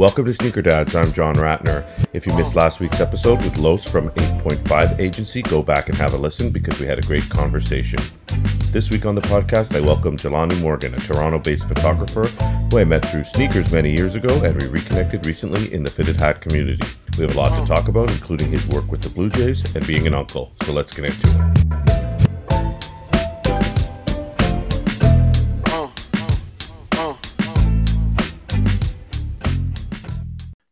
Welcome to Sneaker Dads. I'm John Ratner. If you missed last week's episode with Los from 8.5 Agency, go back and have a listen because we had a great conversation. This week on the podcast, I welcome Jelani Morgan, a Toronto based photographer who I met through sneakers many years ago and we reconnected recently in the fitted hat community. We have a lot to talk about, including his work with the Blue Jays and being an uncle. So let's get into it.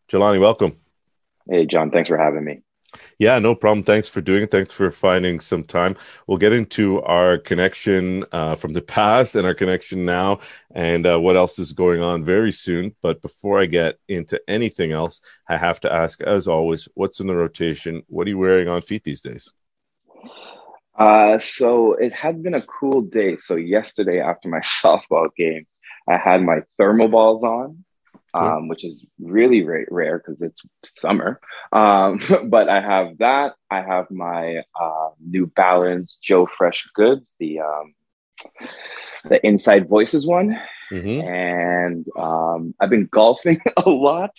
Jelani, welcome. Hey, John. Thanks for having me. Yeah, no problem. Thanks for doing it. Thanks for finding some time. We'll get into our connection uh, from the past and our connection now and uh, what else is going on very soon. But before I get into anything else, I have to ask, as always, what's in the rotation? What are you wearing on feet these days? Uh, so it had been a cool day. So yesterday after my softball game, I had my ThermoBalls on um, which is really ra- rare because it's summer. Um, but I have that. I have my uh, New Balance Joe Fresh Goods, the um, the Inside Voices one, mm-hmm. and um, I've been golfing a lot.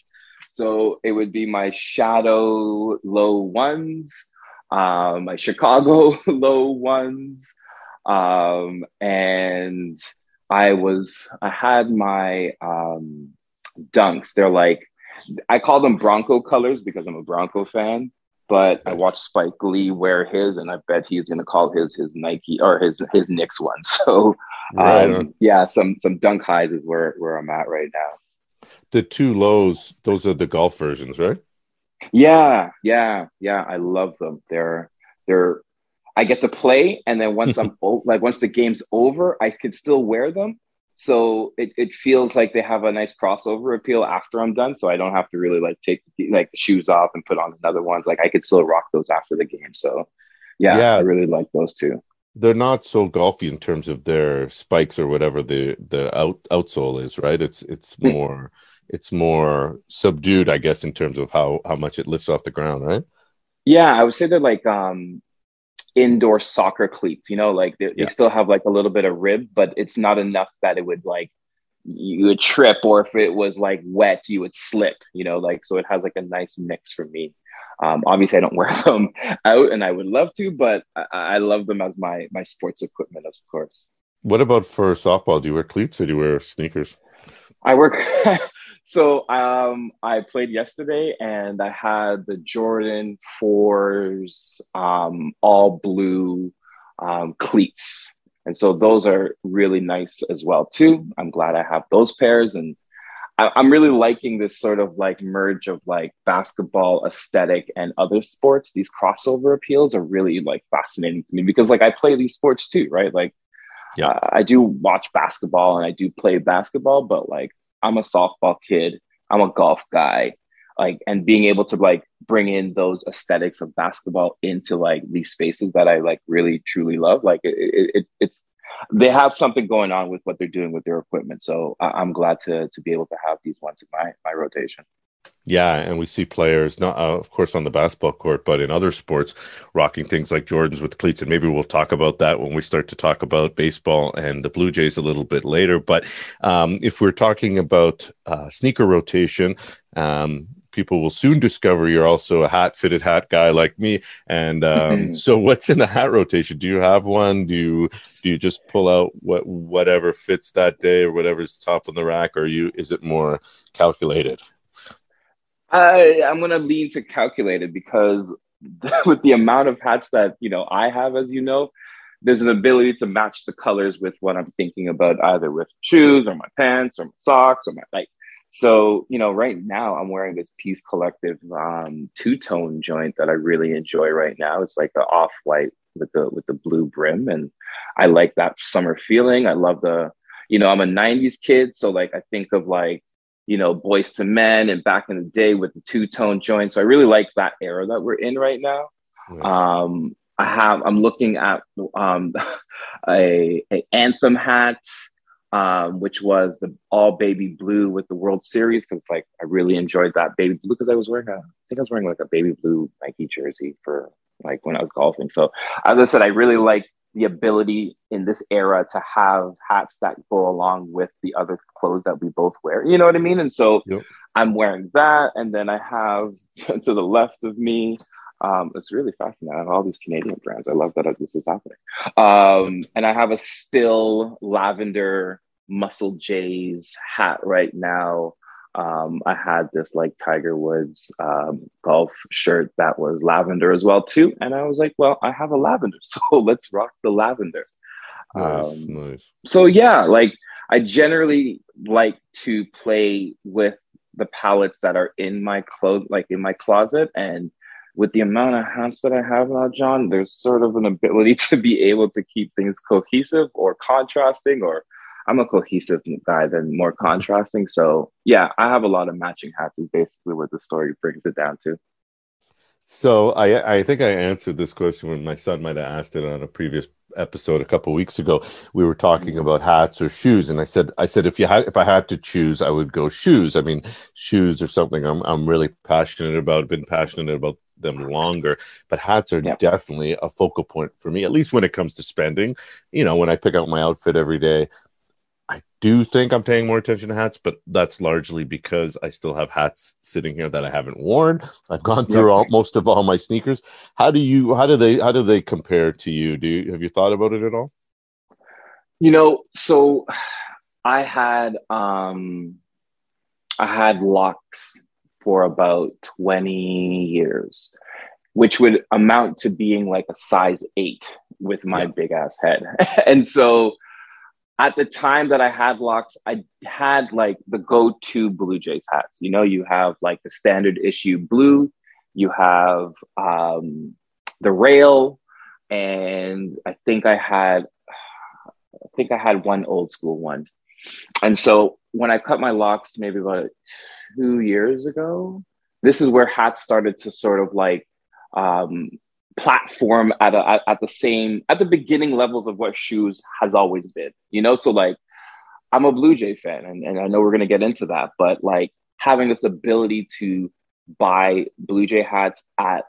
So it would be my Shadow Low Ones, uh, my Chicago Low Ones, um, and I was I had my um, dunks. They're like I call them Bronco colors because I'm a Bronco fan. But. I watched Spike Lee wear his, and I bet he's going to call his his Nike or his his Knicks one. So, right um, yeah, some some dunk highs is where where I'm at right now. The two lows, those are the golf versions, right? Yeah, yeah, yeah. I love them. They're they're. I get to play, and then once I'm like once the game's over, I could still wear them, so it, it feels like they have a nice crossover appeal after I'm done. So I don't have to really like take like the shoes off and put on another ones. Like I could still rock those after the game. So yeah, yeah. I really like those two. They're not so golfy in terms of their spikes or whatever the the out outsole is, right? It's it's hmm. more it's more subdued, I guess, in terms of how how much it lifts off the ground, right? Yeah, I would say they're like um indoor soccer cleats you know like they, yeah. they, still have like a little bit of rib but it's not enough that it would like you would trip or if it was like wet you would slip you know like so it has like a nice mix for me. Um, obviously i don't wear them out and i would love to but I, I love them as my my sports equipment of course. What about for softball? Do you wear cleats or do you wear sneakers i work So um, I played yesterday, and I had the Jordan Fours um, all blue um, cleats, and so those are really nice as well too. I'm glad I have those pairs, and I- I'm really liking this sort of like merge of like basketball aesthetic and other sports. These crossover appeals are really like fascinating to me because like I play these sports too, right? Like yeah. Uh, I do watch basketball and I do play basketball, but like I'm a softball kid. I'm a golf guy. Like, and being able to like bring in those aesthetics of basketball into like these spaces that I like really truly love. Like, it, it it's they have something going on with what they're doing with their equipment. So I, am glad to to be able to have these ones in my my rotation. Yeah, and we see players not, uh, of course, on the basketball court, but in other sports, rocking things like Jordans with cleats. And maybe we'll talk about that when we start to talk about baseball and the Blue Jays a little bit later. But um, if we're talking about uh, sneaker rotation, um, people will soon discover you're also a hat fitted hat guy like me. And um, so, what's in the hat rotation? Do you have one? Do you do you just pull out what whatever fits that day or whatever's top on the rack, or you is it more calculated? I, I'm going to lean to calculated because with the amount of hats that you know I have, as you know, there's an ability to match the colors with what I'm thinking about, either with shoes or my pants or my socks or my like. So you know, right now I'm wearing this Peace Collective um, two tone joint that I really enjoy right now. It's like the off white with the with the blue brim, and I like that summer feeling. I love the, you know, I'm a '90s kid, so like I think of like you know, Boyz II Men and back in the day with the two tone joints. So I really like that era that we're in right now. Um, I have, I'm looking at um, a, a Anthem hat, um, which was the all baby blue with the World Series. Cause like, I really enjoyed that baby blue because I was wearing a, I think I was wearing like a baby blue Nike jersey for like when I was golfing. So as I said, I really like the ability in this era to have hats that go along with the other clothes that we both wear. You know what I mean? And so yep. I'm wearing that, and then I have to the left of me. Um, it's really fascinating. I have all these Canadian brands. I love that this is happening. Um, and I have a still lavender Muscle Jays hat right now. Um, I had this like Tiger Woods um, golf shirt that was lavender as well too, and I was like, well, I have a lavender, so let's rock the lavender. Nice, um, nice. So yeah, like I generally like to play with the palettes that are in my clothes, like in my closet, and with the amount of hats that I have now, John, there's sort of an ability to be able to keep things cohesive or contrasting, or I'm a cohesive guy than more contrasting. So yeah, I have a lot of matching hats. Is basically what the story brings it down to. So I I think I answered this question when my son might have asked it on a previous episode a couple weeks ago. We were talking mm-hmm. about hats or shoes, and I said I said if you had if I had to choose, I would go shoes. I mean, shoes are something I'm I'm really passionate about. Been passionate about them longer, but hats are definitely a focal point for me. At least when it comes to spending. You know, when I pick out my outfit every day, I do think I'm paying more attention to hats, but that's largely because I still have hats sitting here that I haven't worn. I've gone through all, most of all my sneakers. How do you? How do they? How do they compare to you? Do you have you thought about it at all? You know, so I had um, I had locks for about twenty years, which would amount to being like a size eight with my yeah. big ass head, and so at the time that I had locks, I had like the go-to Blue Jays hats. You know, you have like the standard issue blue, you have um, the rail, and I think I had, I think I had one old school one. And so when I cut my locks, maybe about two years ago, this is where hats started to sort of like um, platform at a, at the same at the beginning levels of what shoes has always been you know? So like i'm a blue jay fan and, and i know we're going to get into that but like having this ability to buy blue jay hats at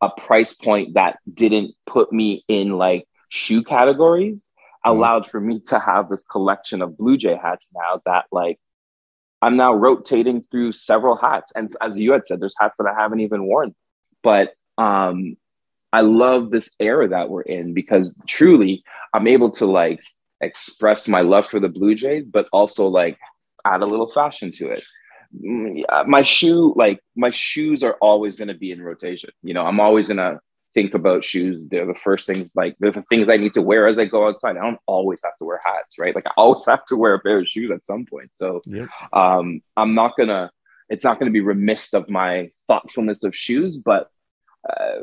a price point that didn't put me in like shoe categories mm-hmm. allowed for me to have this collection of blue jay hats now that like i'm now rotating through several hats. And as you had said there's hats that i haven't even worn. But um I love this era that we're in because truly I'm able to like express my love for the Blue Jays, but also like add a little fashion to it. Mm, my shoe, like my shoes are always going to be in rotation. You know, I'm always going to think about shoes. They're the first things, like they're the things I need to wear as I go outside. I don't always have to wear hats, right? Like I always have to wear a pair of shoes at some point. So yep. um, I'm not going to, it's not going to be remiss of my thoughtfulness of shoes, but uh,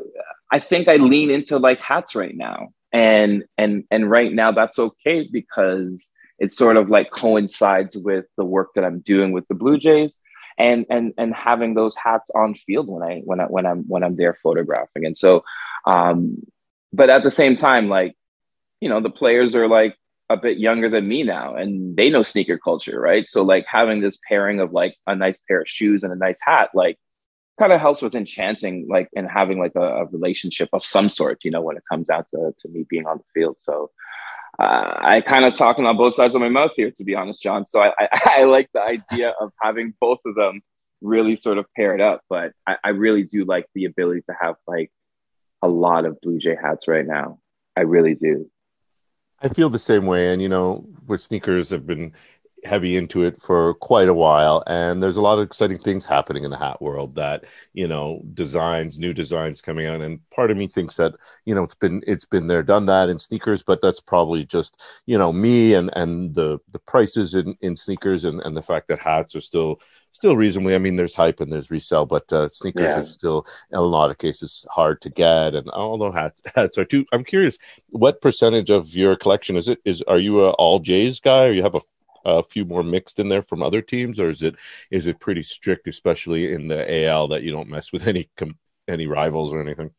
I think I lean into like hats right now. And and and right now that's okay because it sort of like coincides with the work that I'm doing with the Blue Jays and and and having those hats on field when I when I when I'm when I'm there photographing. And so um but at the same time like you know the players are like a bit younger than me now and they know sneaker culture, right? So like having this pairing of like a nice pair of shoes and a nice hat like kind of helps with enchanting like and having like a, a, relationship of some sort you know when it comes out to, to me being on the field. So uh, i kind of talking on both sides of my mouth here to be honest john. So I, I, I, like the idea of having both of them really sort of paired up but I, I really do like the ability to have like a lot of blue jay hats right now. I really do. I feel the same way. And, you know, with sneakers have been heavy into it for quite a while and there's a lot of exciting things happening in the hat world that you know designs new designs coming out and part of me thinks that you know it's been it's been there done that in sneakers but that's probably just you know me and and the the prices in in sneakers and and the fact that hats are still still reasonably i mean there's hype and there's resale but uh, sneakers yeah. are still in a lot of cases hard to get and although hats hats are too i'm curious what percentage of your collection is it is are you a all jays guy or you have a a few more mixed in there from other teams, or is it is it pretty strict, especially in the AL, that you don't mess with any any rivals or anything?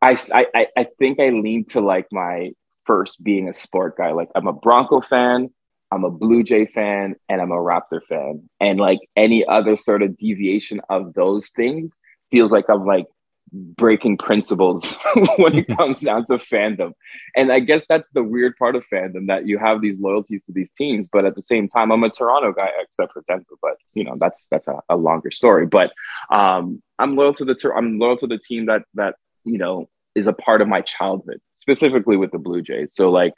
I, I I think I lean to like my first being a sport guy. Like I'm a Bronco fan, I'm a Blue Jay fan, and I'm a Raptor fan. And like any other sort of deviation of those things feels like I'm like breaking principles when it comes down to fandom. And I guess that's the weird part of fandom that you have these loyalties to these teams, but at the same time, I'm a Toronto guy, except for Denver. But you know, that's that's a, a longer story. But um, I'm loyal to the I'm loyal to the team that that you know is a part of my childhood, specifically with the Blue Jays. So like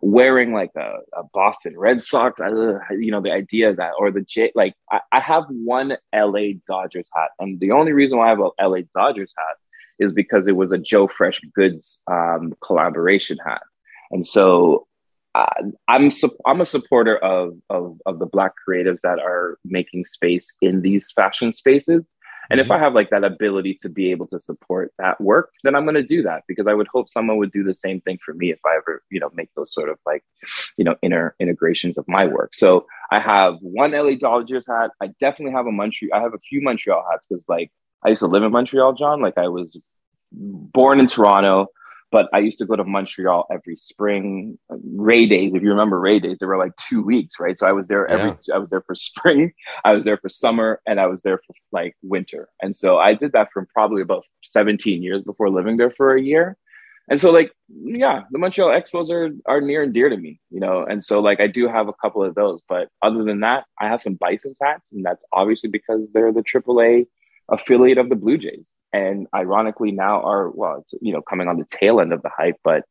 wearing like a, a Boston Red Sox, uh, you know, the idea that, or the J, like I, I, have one LA Dodgers hat. And the only reason why I have a LA Dodgers hat is because it was a Joe Fresh Goods um, collaboration hat. And so uh, I'm su- I'm a supporter of, of of the black creatives that are making space in these fashion spaces. And mm-hmm. if I have like that ability to be able to support that work, then I'm going to do that because I would hope someone would do the same thing for me if I ever, you know, make those sort of like, you know, inner integrations of my work. So I have one LA Dodgers hat. I definitely have a Montreal. I have a few Montreal hats because like I used to live in Montreal, John. Like I was born in Toronto. But I used to go to Montreal every spring. Uh, Ray days, if you remember Ray days, there were like two weeks, right? So I was there every. Yeah. I was there for spring, I was there for summer, and I was there for like winter. And so I did that for probably about 17 years before living there for a year. And so like yeah, the Montreal Expos are are near and dear to me, you know. And so like I do have a couple of those, but other than that, I have some Bison's hats, and that's obviously because they're the AAA affiliate of the Blue Jays and ironically now are well you know coming on the tail end of the hype but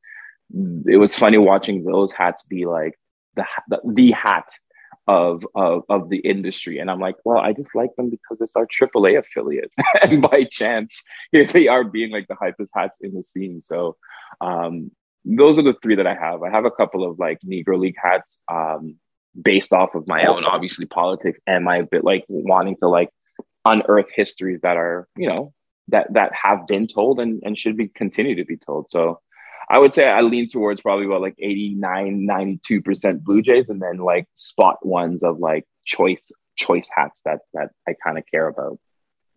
it was funny watching those hats be like the the, the hat of, of of the industry. And i'm like well i just like them because it's our aaa affiliate. And by chance here they are being like the hypest hats in the scene. So um those are the three that i have. I have a couple of like negro league hats um based off of my own obviously politics and my bit like wanting to like unearth histories that are you know that that have been told and, and should be continue to be told. So I would say I lean towards probably about like 89, 92% Blue Jays and then like spot ones of like choice choice hats that that I kind of care about.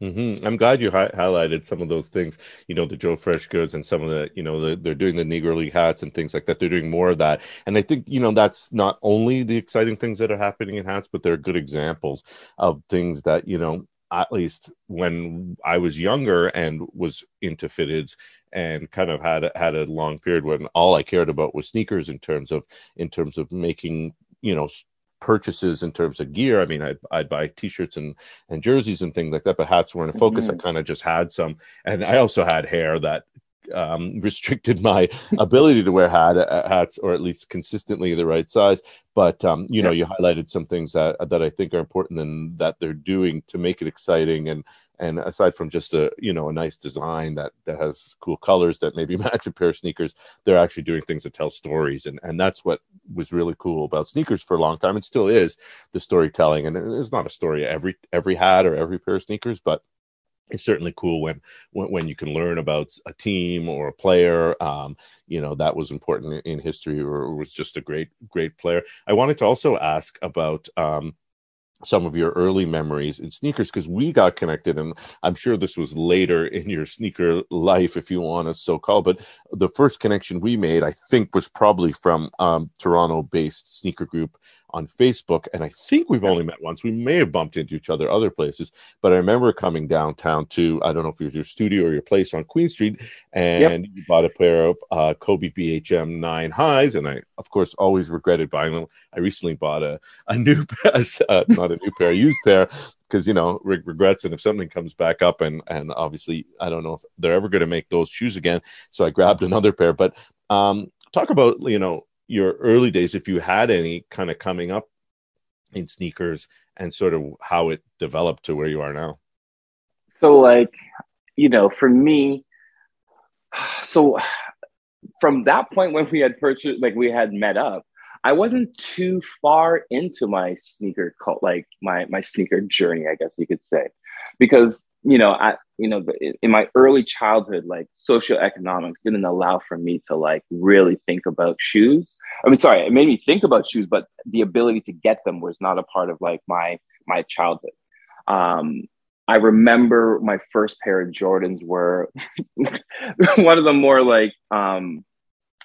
Mm-hmm. I'm glad you hi- highlighted some of those things. You know, the Joe Fresh goods and some of the, you know, the, they're doing the Negro League hats and things like that. They're doing more of that, and I think you know that's not only the exciting things that are happening in hats, but they're good examples of things that you know at least when I was younger and was into fitteds and kind of had had a long period when all I cared about was sneakers in terms of in terms of making you know purchases in terms of gear. I mean, I'd, I'd buy t-shirts and, and jerseys and things like that, but hats weren't a focus. Mm-hmm. I kind of just had some, and I also had hair that um, restricted my ability to wear hat, uh, hats or at least consistently the right size. But um, you know, you highlighted some things that that I think are important and that they're doing to make it exciting. And and aside from just a you know a nice design that that has cool colors that maybe match a pair of sneakers, they're actually doing things that tell stories. And and that's what was really cool about sneakers for a long time. It still is the storytelling. And it's not a story every every hat or every pair of sneakers, but it's certainly cool when, when, when you can learn about a team or a player. Um, you know that was important in, history, or was just a great great player. I wanted to also ask about um, some of your early memories in sneakers because we got connected and i'm sure this was later in your sneaker life if you want to so call but the first connection we made i think was probably from um, toronto based sneaker group on Facebook, and I think we've only met once. We may have bumped into each other other places, but I remember coming downtown to I don't know if it was your studio or your place on Queen Street, and yep. you bought a pair of uh, Kobe BHM nine highs, and I of course always regretted buying them. I recently bought a a new uh, not a new pair, a used pair because you know Rick regrets and if something comes back up and and obviously I don't know if they're ever going to make those shoes again so I grabbed another pair but um talk about you know your early days, if you had any kind of coming up in sneakers and sort of how it developed to where you are now? So, like, you know, for me, so from that point when we had purchased, like, we had met up, I wasn't too far into my sneaker cult, like my my sneaker journey, I guess you could say, because you know, I you know, in my early childhood, like socioeconomics didn't allow for me to like really think about shoes. I mean, sorry, it made me think about shoes, but the ability to get them was not a part of like my my childhood. Um, I remember my first pair of Jordans were one of the more like um,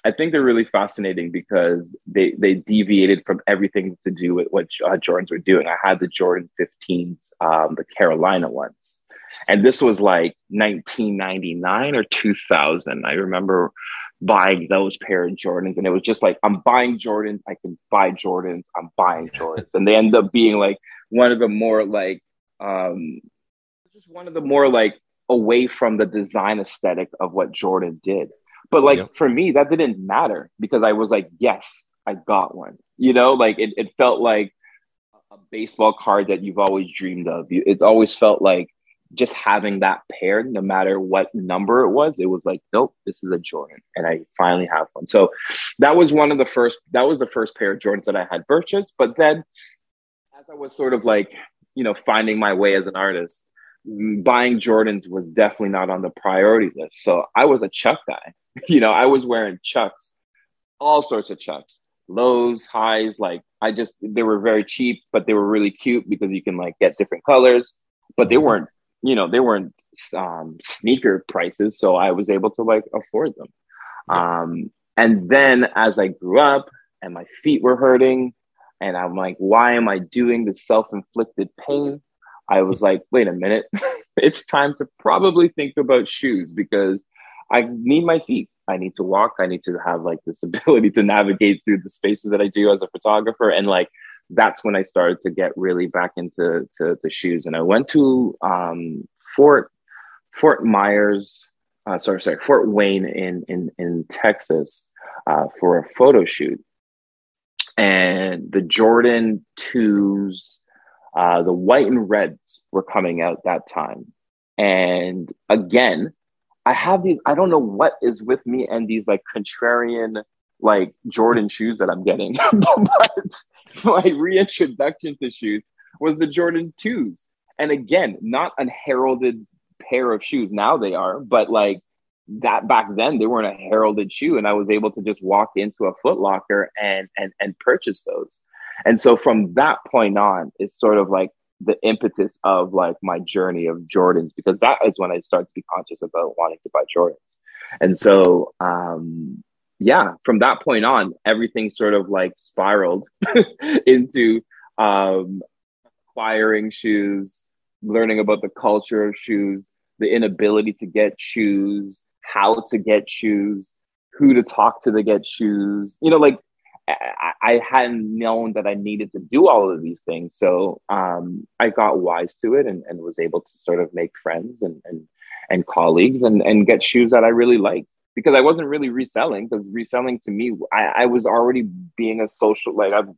I think they're really fascinating because they they deviated from everything to do with what uh, Jordans were doing. I had the Jordan 15s, um, the Carolina ones, And this was like 1999 or 2000. I remember buying those pair of Jordans, and it was just like, I'm buying Jordans. I can buy Jordans. I'm buying Jordans, and they end up being like one of the more like, um, just one of the more like away from the design aesthetic of what Jordan did. But like yep. for me, that didn't matter because I was like, yes, I got one. You know, like it, it felt like a baseball card that you've always dreamed of. It always felt like just having that pair, no matter what number it was, it was like, nope, this is a Jordan, and I finally have one. So that was one of the first. That was the first pair of Jordans that I had purchased. But then, as I was sort of like, you know, finding my way as an artist, buying Jordans was definitely not on the priority list. So I was a Chuck guy. You know, I was wearing Chucks, all sorts of Chucks, lows, highs. Like I just, they were very cheap, but they were really cute because you can like get different colors, but they weren't, you know, they weren't um, sneaker prices. So I was able to like afford them. Um, and then as I grew up and my feet were hurting, and I'm like, why am I doing this self inflicted pain? I was like, wait a minute, it's time to probably think about shoes because I need my feet. I need to walk. I need to have like this ability to navigate through the spaces that I do as a photographer. And like that's when I started to get really back into to, to shoes. And I went to um, Fort Fort Myers, uh, sorry, sorry, Fort Wayne in in in Texas uh, for a photo shoot. And the Jordan twos uh, the white and reds were coming out that time. And again, I have these, I don't know what is with me and these like contrarian, like Jordan shoes that I'm getting. but my reintroduction to shoes was the Jordan 2s. And again, not a heralded pair of shoes. Now they are, but like that back then they weren't a heralded shoe. And I was able to just walk into a Foot Locker and and and purchase those. And so from that point on, it's sort of like the impetus of like my journey of Jordans because that is when I started to be conscious about wanting to buy Jordans. And so, um, yeah, from that point on, everything sort of like spiraled into um, acquiring shoes, learning about the culture of shoes, the inability to get shoes, how to get shoes, who to talk to to get shoes. You know, like I, hadn't known that I needed to do all of these things. So um, I got wise to it and, and was able to sort of make friends and, and, and colleagues and, and get shoes that I really liked because I wasn't really reselling because reselling to me, I, I was already being a social, like I'm,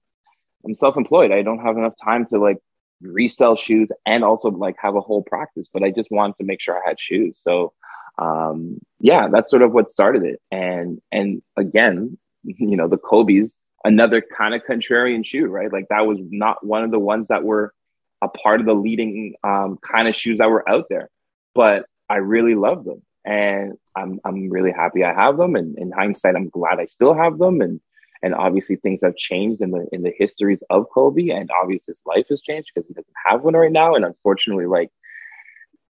I'm self-employed. I don't have enough time to like resell shoes and also like have a whole practice, but I just wanted to make sure I had shoes. So um, yeah, that's sort of what started it. And, and again, you know, the Kobe's, another kind of contrarian shoe, right? Like that was not one of the ones that were a part of the leading um, kind of shoes that were out there, but I really love them. And I'm, I'm really happy I have them. And in hindsight, I'm glad I still have them. And, and obviously things have changed in the, in the histories of Kobe and obviously his life has changed because he doesn't have one right now. And unfortunately, like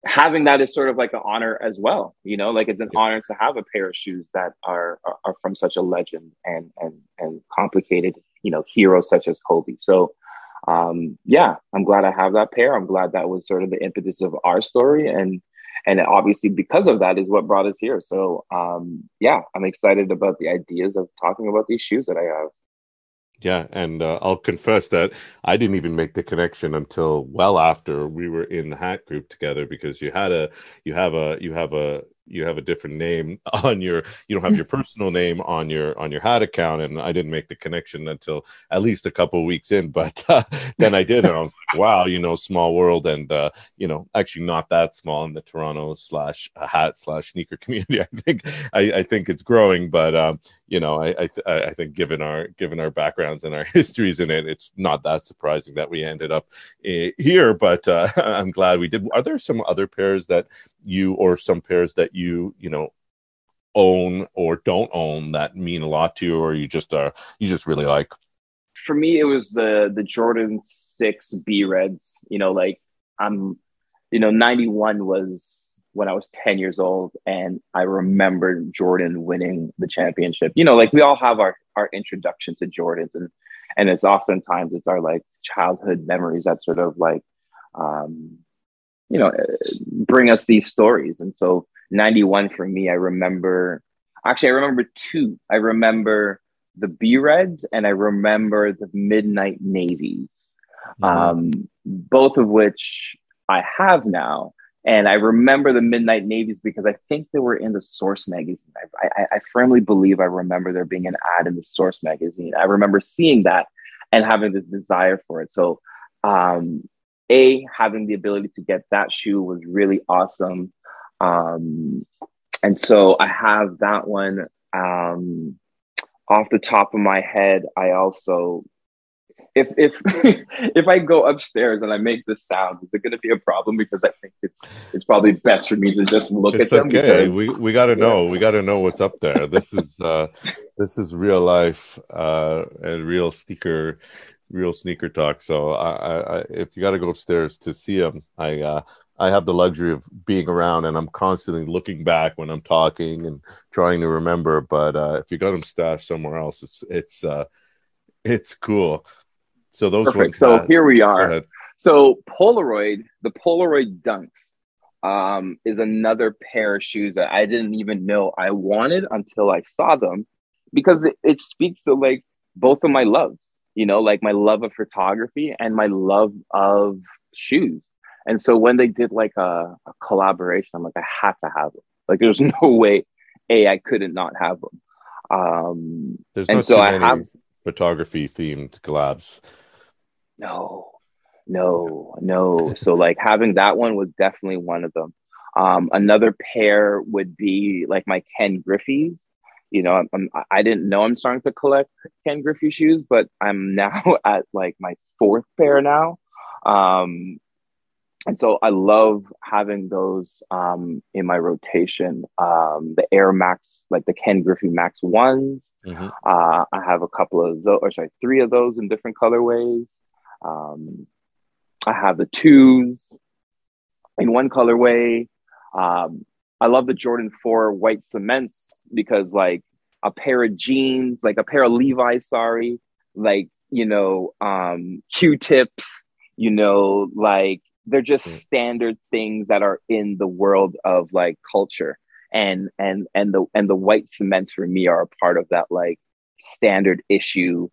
having that is sort of like an honor as well you know like it's an honor to have a pair of shoes that are, are, are from such a legend and and and complicated you know heroes such as kobe. So um yeah i'm glad i have that pair. I'm glad that was sort of the impetus of our story. And and obviously because of that is what brought us here. So um yeah i'm excited about the ideas of talking about these shoes that i have yeah, and uh, I'll confess that I didn't even make the connection until well after we were in the hat group together because you had a you have a you have a you have a different name on your you don't have your personal name on your on your hat account and i didn't make the connection until at least a couple of weeks in but uh, then i did and i was like wow you know small world and uh, you know actually not that small in the toronto slash hat slash sneaker community. I think I, I think it's growing but um, you know i I, th- I think given our given our backgrounds and our histories in it it's not that surprising that we ended up uh, here but uh, i'm glad we did. Are there some other pairs that you or some pairs that you you know own or don't own that mean a lot to you or you just uh you just really like? For me it was the the jordan 6 b reds you know like i'm you know 91 was when i was 10 years old and i remember jordan winning the championship. You know like we all have our our introduction to jordans and and it's oftentimes it's our like childhood memories that sort of like um you know, bring us these stories. And so 91 for me, I remember, actually, I remember two. I remember the B Reds and I remember the Midnight Navies, mm-hmm. um, both of which I have now. And I remember the Midnight Navies because I think they were in the Source magazine. I, I, I, firmly believe I remember there being an ad in the Source magazine. I remember seeing that and having this desire for it. So, um, A, having the ability to get that shoe was really awesome. Um, and so I have that one. Um, off the top of my head, I also if if if I go upstairs and I make this sound, is it going to be a problem? Because I think it's it's probably best for me to just look it's at them. Okay, we we got to know. We got to know what's up there. This is uh, this is real life uh, and real sneaker, real sneaker talk. So I, I if you got to go upstairs to see them, I uh, I have the luxury of being around and I'm constantly looking back when I'm talking and trying to remember. But uh, if you got them stashed somewhere else, it's it's uh, it's cool. So those Perfect. So had, here we are. So Polaroid, the Polaroid Dunks, um, is another pair of shoes that I didn't even know I wanted until I saw them, because it, it speaks to like both of my loves. You know, like my love of photography and my love of shoes and so when they did like a, a collaboration, I'm like, I had to have them. Like, there's no way, a I couldn't not have them. Um, there's and so I have photography themed collabs. No, no, no. so like having that one was definitely one of them. Um, another pair would be like my Ken Griffey's. You know, I'm, I'm, I did not know I'm starting to collect Ken Griffey shoes, but I'm now at like my fourth pair now. Um, and so I love having those um, in my rotation. Um, the Air Max, like the Ken Griffey Max ones. Mm-hmm. Uh, I have a couple of those, or sorry, three of those in different colorways. Um, I have the twos in one colorway. Um, I love the Jordan 4 white cements because, like, a pair of jeans, like a pair of Levi's, sorry, like, you know, um, Q tips, you know, like they're just mm. standard things that are in the world of like culture and and and the and the white cements for me are a part of that like standard issue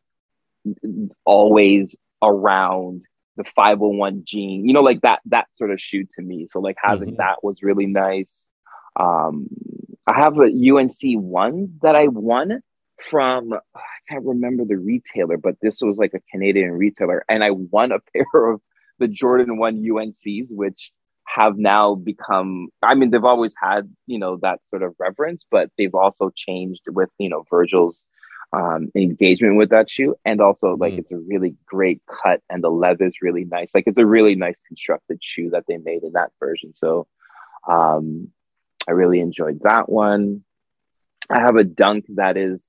always around the 501 jean you know like that that sort of shoe to me so like having mm-hmm. that was really nice um i have a unc ones that i won from i can't remember the retailer but this was like a canadian retailer and i won a pair of the Jordan 1 UNCs, which have now become, I mean, they've always had, you know, that sort of reverence, but they've also changed with, you know, Virgil's um, engagement with that shoe. And also, like, mm. it's a really great cut and the leather is really nice. Like, it's a really nice constructed shoe that they made in that version. So, um, I really enjoyed that one. I have a dunk that is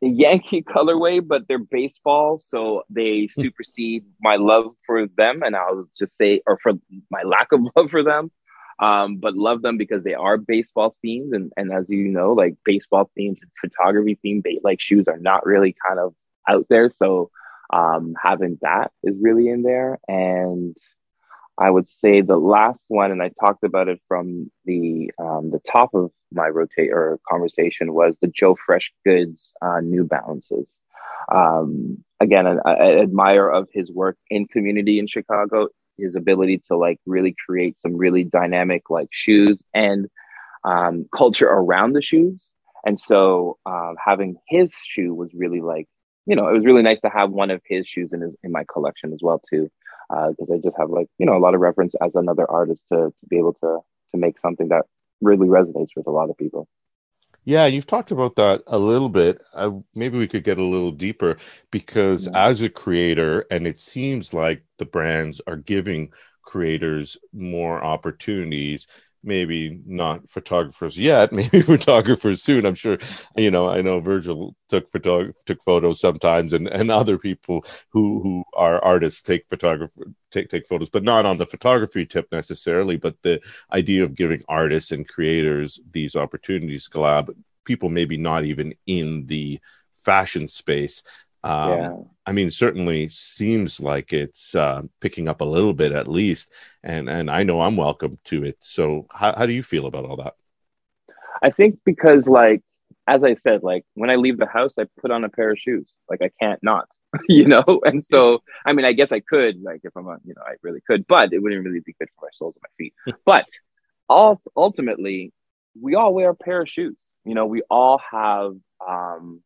the Yankee colorway, but they're baseball, so they supersede my love for them, and I'll just say, or for my lack of love for them. Um, but love them because they are baseball themed, and and as you know, like baseball themed, and photography themed, like shoes are not really kind of out there. So um, having that is really in there, and I would say the last one, and I talked about it from the um, the top of my rotate or conversation was the Joe Fresh Goods uh, New Balances. Um, again, an, an admirer of his work in community in Chicago, his ability to like really create some really dynamic like shoes and um, culture around the shoes. And so um, having his shoe was really like, you know, it was really nice to have one of his shoes in his, in my collection as well too because uh, I just have like you know a lot of reference as another artist to to be able to to make something that really resonates with a lot of people. Yeah, you've talked about that a little bit. Uh, maybe we could get a little deeper because yeah. as a creator, and it seems like the brands are giving creators more opportunities maybe not photographers yet, maybe photographers soon. I'm sure, you know, I know Virgil took photo took photos sometimes, and and other people who who are artists take photographer take take photos, but not on the photography tip necessarily. But the idea of giving artists and creators these opportunities collab, people maybe not even in the fashion space Um, yeah. I mean, certainly seems like it's uh, picking up a little bit at least, and and I know I'm welcome to it. So, how how do you feel about all that? I think because, like, as I said, like when I leave the house, I put on a pair of shoes. Like I can't not, you know. And so, I mean, I guess I could, like, if I'm, on, you know, I really could, but it wouldn't really be good for my soles and my feet. but all ultimately, we all wear a pair of shoes. You know, we all have um,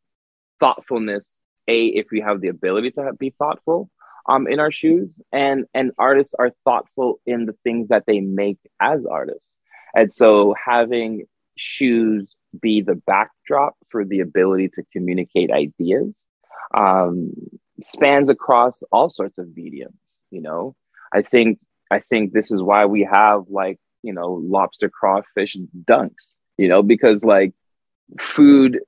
thoughtfulness. A, if we have the ability to be thoughtful um, in our shoes, and and artists are thoughtful in the things that they make as artists. And so, having shoes be the backdrop for the ability to communicate ideas um, spans across all sorts of mediums. You know, I think I think this is why we have like you know lobster crawfish dunks. You know, because like food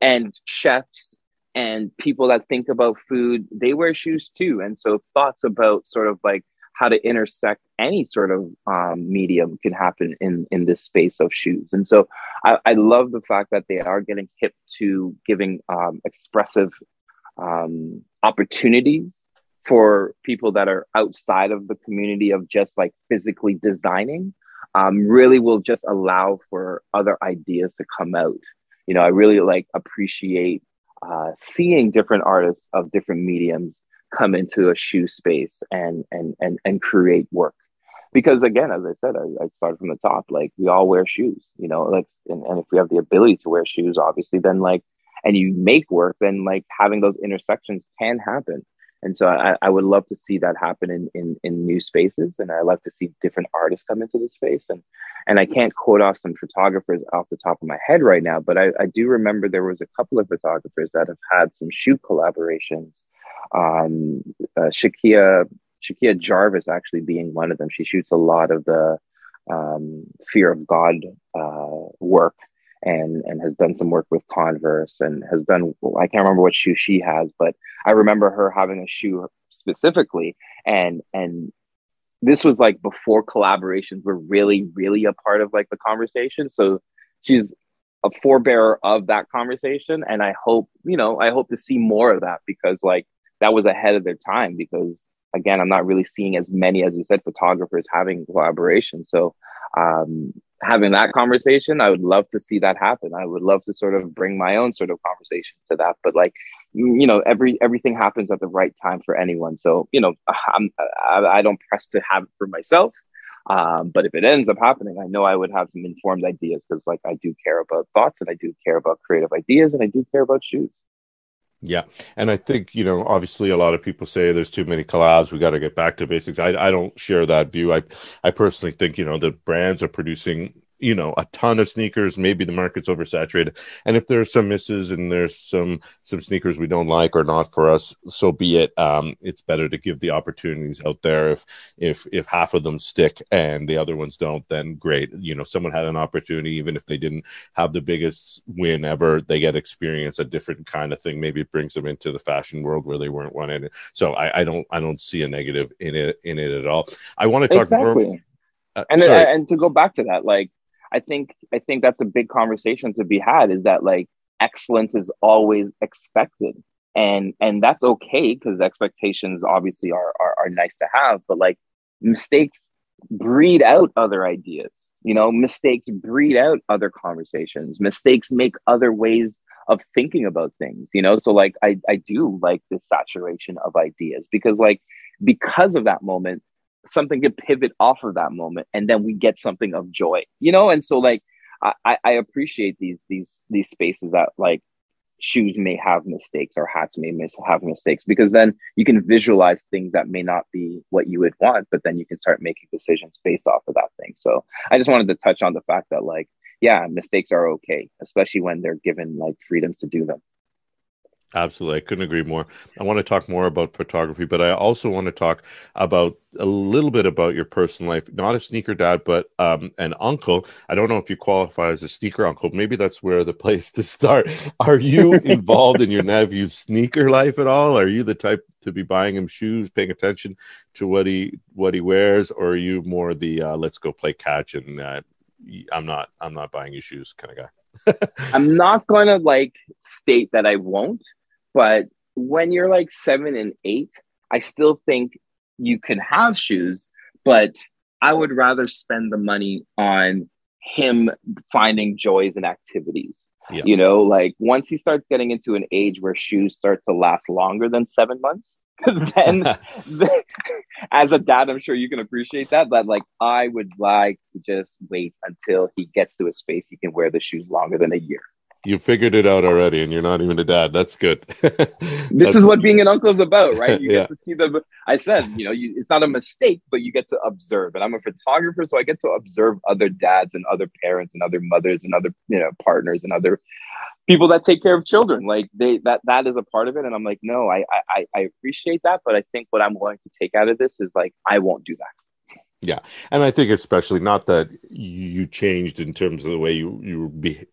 and chefs and people that think about food, they wear shoes too. And so thoughts about sort of like how to intersect any sort of um, medium can happen in in this space of shoes. And so I, I love the fact that they are getting hip to giving um, expressive um, opportunities for people that are outside of the community of just like physically designing. Um, really will just allow for other ideas to come out. You know, I really like appreciate uh, seeing different artists of different mediums come into a shoe space and and and and create work. Because again as i said I, I, started from the top like we all wear shoes you know like and, and if we have the ability to wear shoes obviously then like and you make work then like having those intersections can happen and so I, I would love to see that happen in, in in new spaces and i love to see different artists come into the space. And and i can't quote off some photographers off the top of my head right now but i, I do remember there was a couple of photographers that have had some shoe collaborations. Um, uh, Shaniqwa Shaniqwa Jarvis actually being one of them. She shoots a lot of the um, fear of God uh, work and and has done some work with Converse and has done I can't remember what shoe she has, but I remember her having a shoe specifically. And and this was like before collaborations were really really a part of like the conversation. So she's a forebearer of that conversation. And I hope, you know, I hope to see more of that because like that was ahead of their time because again i'm not really seeing as many as you said photographers having collaboration so um, having that conversation i would love to see that happen. I would love to sort of bring my own sort of conversation to that but like you know every everything happens at the right time for anyone. So you know i'm i, I don't press to have it for myself um, but if it ends up happening i know i would have some informed ideas because like i do care about thoughts and i do care about creative ideas and i do care about shoes yeah, and I think you know, obviously, a lot of people say there's too many collabs. We got to get back to basics. I I don't share that view. I I personally think you know the brands are producing you know a ton of sneakers maybe the market's oversaturated. And if there's some misses and there's some some sneakers we don't like or not for us so be it. Um it's better to give the opportunities out there. If if if half of them stick and the other ones don't then great. You know someone had an opportunity even if they didn't have the biggest win ever they get experience a different kind of thing. Maybe it brings them into the fashion world where they weren't wanted. So i i don't i don't see a negative in it in it at all. I want to talk exactly. more uh, and and to go back to that like I think I think that's a big conversation to be had is that like excellence is always expected. And and that's okay because expectations obviously are, are are nice to have but like mistakes breed out other ideas. You know mistakes breed out other conversations. Mistakes make other ways of thinking about things you know? So like i i do like this saturation of ideas because like because of that moment something could pivot off of that moment and then we get something of joy you know? And so like i i appreciate these these these spaces that like shoes may have mistakes or hats may mis- have mistakes because then you can visualize things that may not be what you would want but then you can start making decisions based off of that thing. So i just wanted to touch on the fact that like yeah mistakes are okay especially when they're given like freedom to do them Absolutely. I couldn't agree more. I want to talk more about photography, but I also want to talk about a little bit about your personal life. Not a sneaker dad, but um, an uncle. I don't know if you qualify as a sneaker uncle. Maybe that's where the place to start. Are you involved in your nephew's sneaker life at all? Are you the type to be buying him shoes, paying attention to what he what he wears, or are you more the uh, let's go play catch and uh, I'm not I'm not buying you shoes kind of guy? I'm not going to like state that I won't but when you're like seven and eight, I still think you can have shoes, but I would rather spend the money on him finding joys and activities. Yeah. You know, like once he starts getting into an age where shoes start to last longer than seven months, then, then as a dad, I'm sure you can appreciate that. But like, I would like to just wait until he gets to a space he can wear the shoes longer than a year you figured it out already and you're not even a dad. That's good. This that's is what being an uncle is about right? You yeah. get to see the i said you know you, it's not a mistake but you get to observe. And i'm a photographer so i get to observe other dads and other parents and other mothers and other you know partners and other people that take care of children. Like they that that is a part of it. And i'm like no i i i appreciate that. But i think what i'm going to take out of this is like i won't do that. Yeah, and I think especially not that you changed in terms of the way you you be,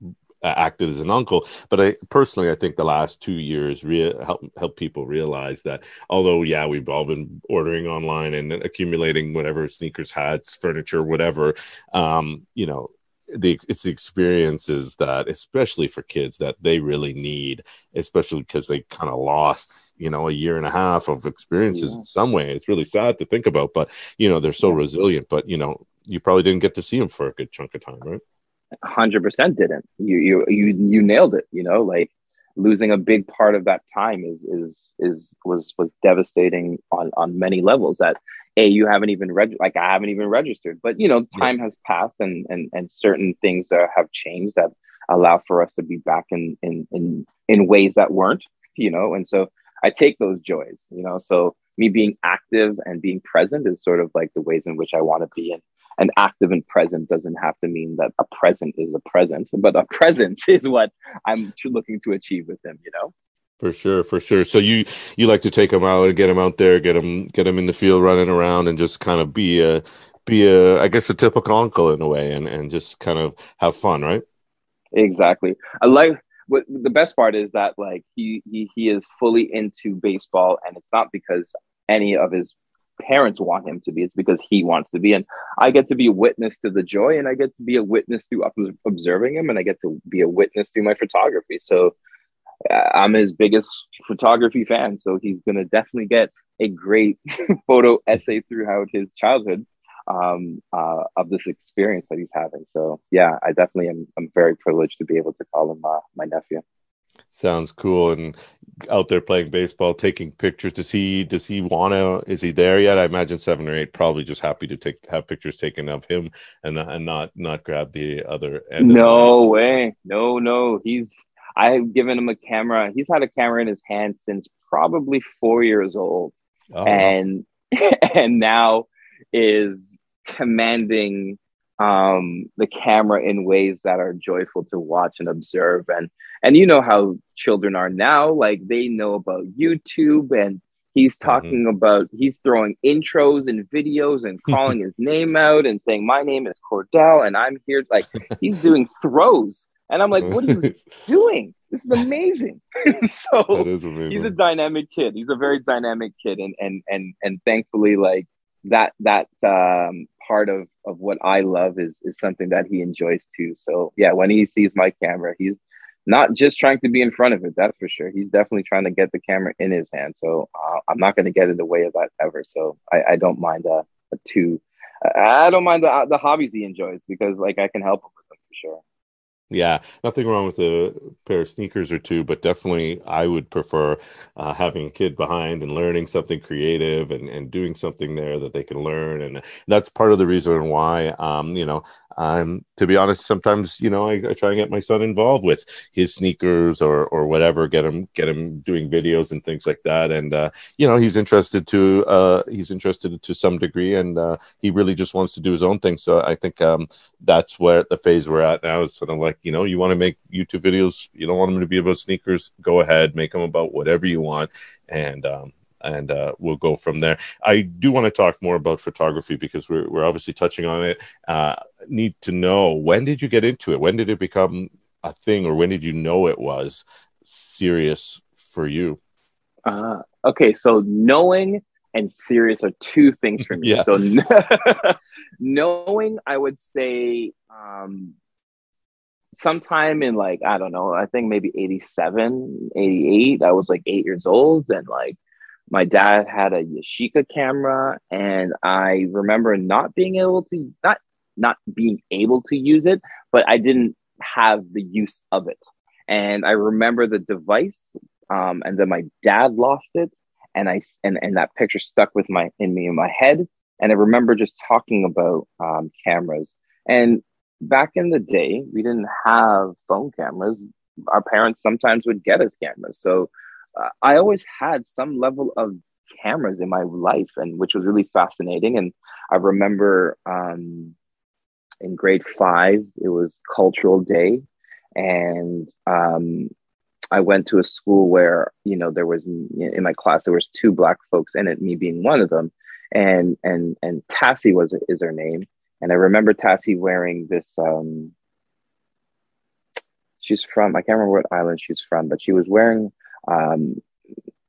acted as an uncle. But I personally, I think the last two years re- help help people realize that although yeah, we've all been ordering online and accumulating whatever sneakers, hats, furniture, whatever. Um, you know, the it's the experiences that especially for kids that they really need especially because they kind of lost you know a year and a half of experiences yeah. in some way it's really sad to think about but you know they're so resilient but you know you probably didn't get to see them for a good chunk of time right hundred percent didn't. You you you you nailed it. You know, like losing a big part of that time is is is was was devastating on on many levels. That a you haven't even read like I haven't even registered, but you know time has passed and and and certain things that have changed that allow for us to be back in in in in ways that weren't. You know, and so I take those joys. You know, so me being active and being present is sort of like the ways in which I want to be and and active and present doesn't have to mean that a present is a present, but a presence is what I'm looking to achieve with them, you know? For sure, for sure. So you you like to take them out and get them out there, get them get them in the field running around, and just kind of be a be a I guess a typical uncle in a way, and and just kind of have fun, right? Exactly. I like what the best part is that like he he he is fully into baseball, and it's not because any of his parents want him to be. It's because he wants to be. And I get to be a witness to the joy and I get to be a witness through observing him and I get to be a witness through my photography. So uh, I'm his biggest photography fan. So he's going to definitely get a great photo essay throughout his childhood um, uh, of this experience that he's having. So yeah, I definitely am. I'm very privileged to be able to call him uh, my nephew. Sounds cool. And out there playing baseball, taking pictures. Does he does he wanna is he there yet? I imagine seven or eight, probably just happy to take have pictures taken of him and and not not grab the other end. No way. No, no. He's I've given him a camera. He's had a camera in his hand since probably four years old. Oh. And and now is commanding um, the camera in ways that are joyful to watch and observe. And and you know how children are now, like they know about YouTube and he's mm-hmm. talking mm-hmm. about he's throwing intros and videos and calling his name out and saying, My name is Cordell and I'm here. Like he's doing throws. And I'm like, what are you doing? This is amazing. so is amazing. he's a dynamic kid. He's a very dynamic kid. And and and and thankfully, like that that um, part of of what I love is is something that he enjoys too. So yeah, when he sees my camera, he's not just trying to be in front of it. That's for sure. He's definitely trying to get the camera in his hand. So uh, I'm not going to get in the way of that ever. So I, I don't mind a, a two. I don't mind the the hobbies he enjoys because like I can help him with them for sure. Yeah, nothing wrong with a pair of sneakers or two, but definitely I would prefer uh, having a kid behind and learning something creative and, and doing something there that they can learn. And that's part of the reason why, um, you know, um, to be honest, sometimes you know I, I, try and get my son involved with his sneakers or or whatever, get him get him doing videos and things like that. And uh, you know he's interested to uh, he's interested to some degree, and uh, he really just wants to do his own thing. So I think um, that's where the phase we're at now is sort of like you know you want to make YouTube videos, you don't want them to be about sneakers, go ahead, make them about whatever you want, and um, and uh, we'll go from there. I do want to talk more about photography because we're we're obviously touching on it. Uh, need to know when did you get into it? When did it become a thing, or when did you know it was serious for you? Uh, okay, so knowing and serious are two things for me. yeah. So knowing, I would say um, sometime in like i don't know i think maybe 87 88 i was like eight years old and like my dad had a yashica camera and i remember not being able to not not being able to use it but i didn't have the use of it and i remember the device um, and then my dad lost it and i and, and that picture stuck with my in me in my head and i remember just talking about um, cameras and back in the day, we didn't have phone cameras. Our parents sometimes would get us cameras. So I always had some level of cameras in my life, and which was really fascinating. And I remember um, in grade five, it was cultural day, and um, I went to a school where you know there was in my class there was two black folks in it, me being one of them, and and and Tassie was is her name, and I remember Tassie wearing this. Um, she's from I can't remember what island she's from, but she was wearing um,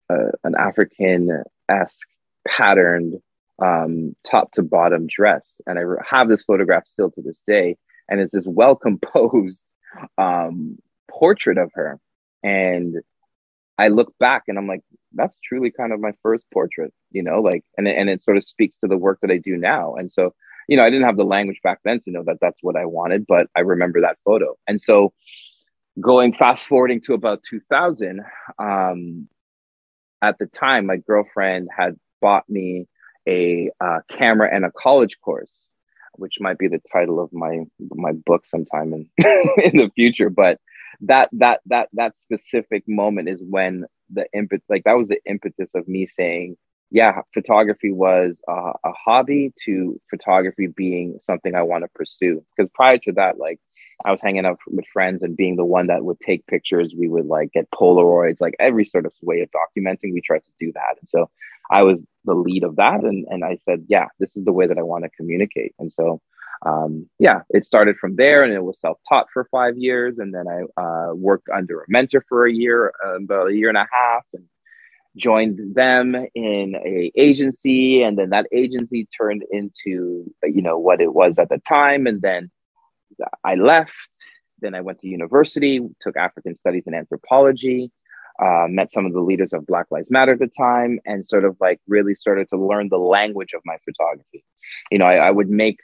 an African esque patterned um, top to bottom dress, and I have this photograph still to this day, and it's this well composed um, portrait of her, and I look back and I'm like, that's truly kind of my first portrait, you know, like, and and it sort of speaks to the work that I do now, and so you know, I didn't have the language back then to know that that's what I wanted, but I remember that photo. And so going fast forwarding to about 2000, um, at the time, my girlfriend had bought me a uh, camera and a college course, which might be the title of my my book sometime in in the future. But that that that that specific moment is when the impetus, like that was the impetus of me saying, yeah, photography was a hobby to photography being something I want to pursue. Because prior to that, like I was hanging out with friends and being the one that would take pictures. We would like get Polaroids, like every sort of way of documenting. We tried to do that. And so I was the lead of that. And, and I said, yeah, this is the way that I want to communicate. And so, um, yeah, it started from there and it was self taught for five years. And then I uh, worked under a mentor for a year, uh, about a year and a half. And joined them in a agency and then that agency turned into you know what it was at the time and then i left then i went to university took african studies and anthropology uh, met some of the leaders of black lives matter at the time and sort of like really started to learn the language of my photography. You know i, I would make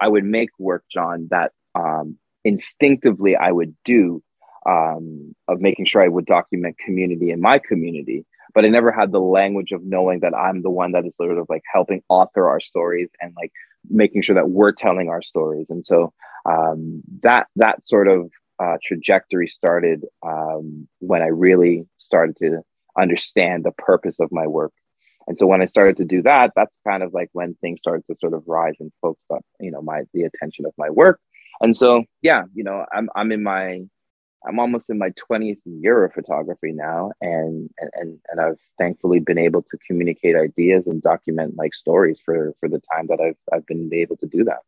i would make work john that um, instinctively i would do um, of making sure i would document community in my community but I never had the language of knowing that I'm the one that is sort of like helping author our stories and like making sure that we're telling our stories. And so um, that that sort of uh, trajectory started um, when I really started to understand the purpose of my work. And so when I started to do that, that's kind of like when things started to sort of rise and folks got, you know, my the attention of my work. And so yeah, you know, I'm I'm in my I'm almost in my 20th year of photography now, and and and I've thankfully been able to communicate ideas and document like stories for for the time that I've I've been able to do that.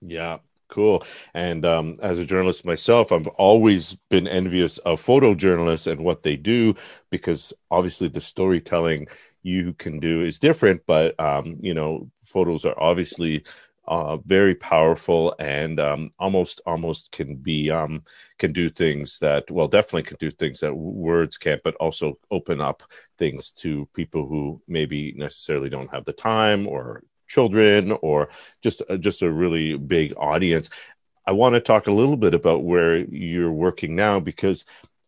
Yeah, cool. And um, as a journalist myself, I've always been envious of photojournalists and what they do because obviously the storytelling you can do is different, but um, you know, photos are obviously uh, very powerful and um, almost almost can be um, can do things that well definitely can do things that words can't but also open up things to people who maybe necessarily don't have the time or children or just uh, just a really big audience i want to talk a little bit about where you're working now because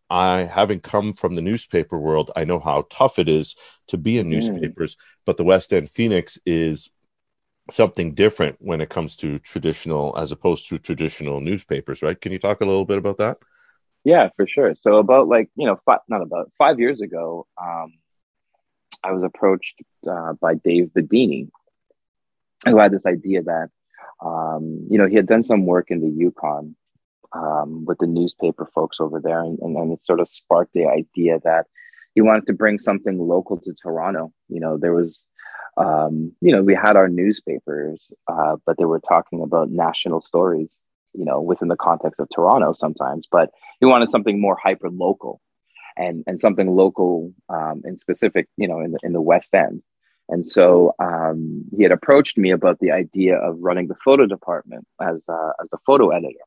I, having come from the newspaper world, I know how tough it is to be in mm. newspapers. Mm. But the West End Phoenix is something different when it comes to traditional as opposed to traditional newspapers right? Can you talk a little bit about that? Yeah for sure. So about like you know five, not about five years ago um, i was approached uh, by dave bidini who had this idea that um, you know he had done some work in the yukon um, with the newspaper folks over there and, and, and it sort of sparked the idea that he wanted to bring something local to toronto. You know there was um, you know, we had our newspapers, uh, but they were talking about national stories, you know, within the context of Toronto sometimes. But he wanted something more hyper local, and and something local um, in specific, you know, in the in the West End. And so um, he had approached me about the idea of running the photo department as uh, as a photo editor.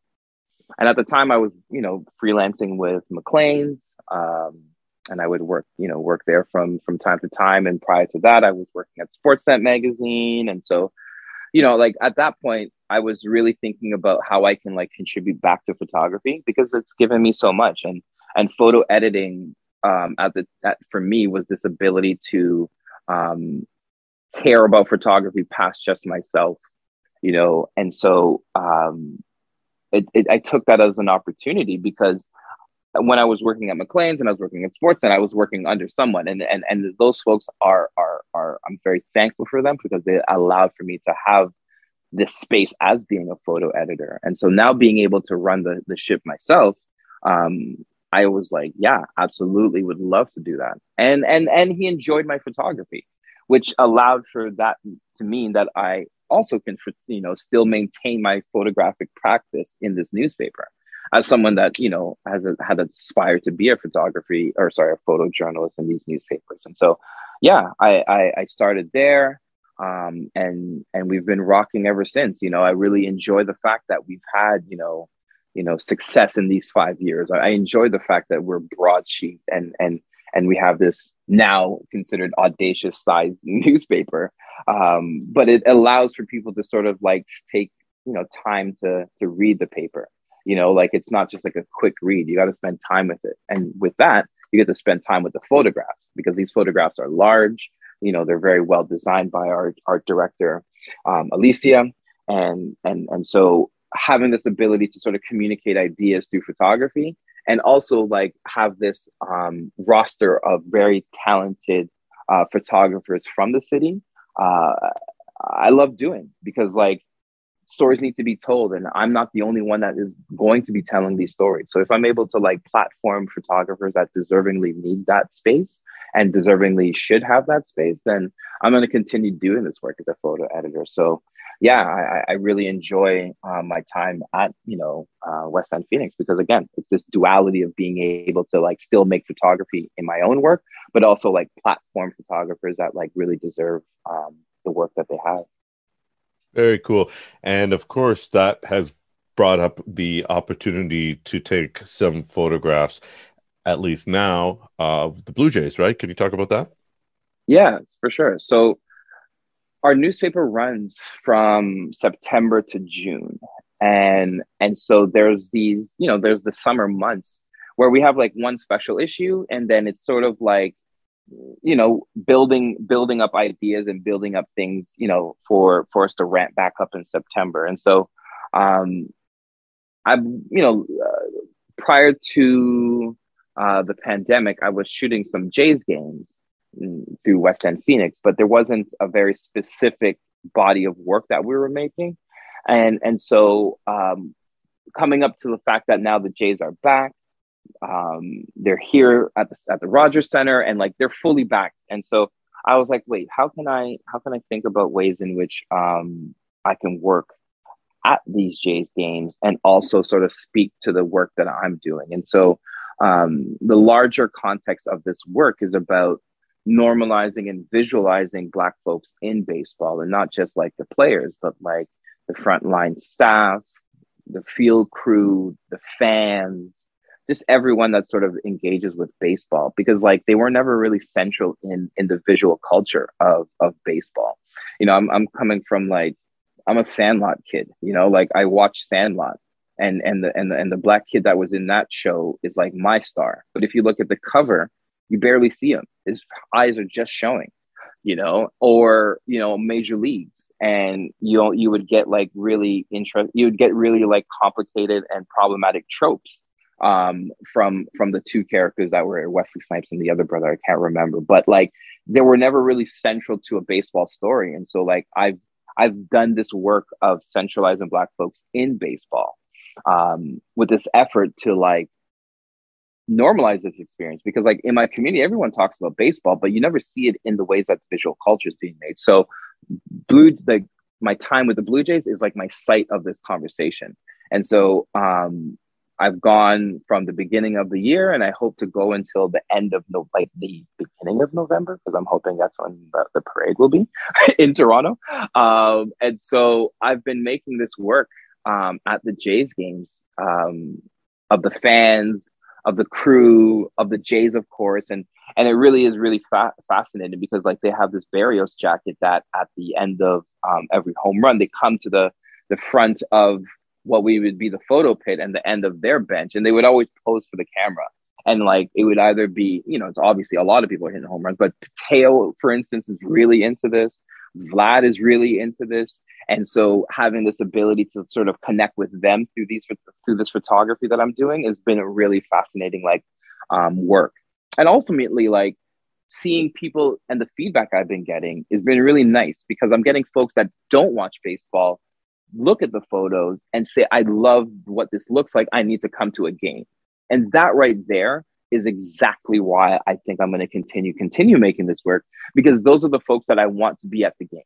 and at the time I was, you know, freelancing with Maclean's, um, and I would work, you know, work there from from time to time. And prior to that, I was working at Sportsnet magazine, and so, you know, like at that point, I was really thinking about how I can like contribute back to photography because it's given me so much, and and photo editing um, at the at, for me was this ability to um, care about photography past just myself, you know, and so um, it, it, I took that as an opportunity because when I was working at Maclean's and I was working at Sports, and I was working under someone, and and and those folks are are are I'm very thankful for them because they allowed for me to have this space as being a photo editor, and so now being able to run the the ship myself, um, I was like, yeah, absolutely, would love to do that, and and and he enjoyed my photography, which allowed for that to mean that I also can you know still maintain my photographic practice in this newspaper as someone that you know has a, had aspired to be a photography or sorry a photojournalist in these newspapers. And so yeah i i, I started there um, and and we've been rocking ever since. You know i really enjoy the fact that we've had you know you know success in these five years. I, I enjoy the fact that we're broadsheet and and and we have this now considered audacious size newspaper. Um, but it allows for people to sort of like take you know time to to read the paper you know like it's not just like a quick read. You got to spend time with it. And with that you get to spend time with the photographs because these photographs are large. You know they're very well designed by our art director um, alicia. And and and so having this ability to sort of communicate ideas through photography and also like have this um, roster of very talented uh, photographers from the city uh, i love doing because like stories need to be told and i'm not the only one that is going to be telling these stories. So if i'm able to like platform photographers that deservingly need that space and deservingly should have that space then i'm going to continue doing this work as a photo editor. So yeah i, I really enjoy uh, my time at you know uh, west end phoenix because again it's this duality of being able to like still make photography in my own work but also like platform photographers that like really deserve um, the work that they have very cool. And of course, that has brought up the opportunity to take some photographs, at least now, of the Blue Jays, right? Can you talk about that? Yeah, for sure. So, our newspaper runs from September to June. And and so there's these, you know, there's the summer months where we have like one special issue and then it's sort of like you know building building up ideas and building up things you know for for us to ramp back up in september. And so um i you know uh, prior to uh the pandemic i was shooting some jays games through west end phoenix but there wasn't a very specific body of work that we were making. And and so um coming up to the fact that now the jays are back um, they're here at the at the Rogers Center and like they're fully back. And so I was like, wait, how can I how can I think about ways in which um, I can work at these Jays games and also sort of speak to the work that I'm doing. And so um, the larger context of this work is about normalizing and visualizing Black folks in baseball and not just like the players, but like the frontline staff, the field crew, the fans, just everyone that sort of engages with baseball because like they were never really central in in the visual culture of of baseball. You know, I'm I'm coming from like I'm a Sandlot kid. You know, like I watched Sandlot, and and the and the and the black kid that was in that show is like my star. But if you look at the cover, you barely see him. His eyes are just showing. You know, or you know, major leagues and you you would get like really interest you would get really like complicated and problematic tropes um, from from the two characters that were Wesley Snipes and the other brother. I can't remember, but like they were never really central to a baseball story. And so like I've I've done this work of centralizing Black folks in baseball um, with this effort to like normalize this experience because like in my community everyone talks about baseball but you never see it in the ways that visual culture is being made so blue like my time with the blue jays is like my site of this conversation and so um I've gone from the beginning of the year, and I hope to go until the end of no, like the beginning of November, because I'm hoping that's when the, the parade will be in Toronto. Um, and so I've been making this work um, at the Jays games um, of the fans, of the crew, of the Jays, of course, and and it really is really fa- fascinating because like they have this Berrios jacket that at the end of um, every home run they come to the the front of what we would be the photo pit and the end of their bench, and they would always pose for the camera. And like it would either be, you know, it's obviously a lot of people are hitting home runs, but Teo, for instance, is really into this. Vlad is really into this. And so having this ability to sort of connect with them through these through this photography that I'm doing has been a really fascinating like um, work. And ultimately, like seeing people and the feedback I've been getting has been really nice because I'm getting folks that don't watch baseball look at the photos and say, I love what this looks like. I need to come to a game. And that right there is exactly why I think I'm going to continue continue making this work because those are the folks that I want to be at the game.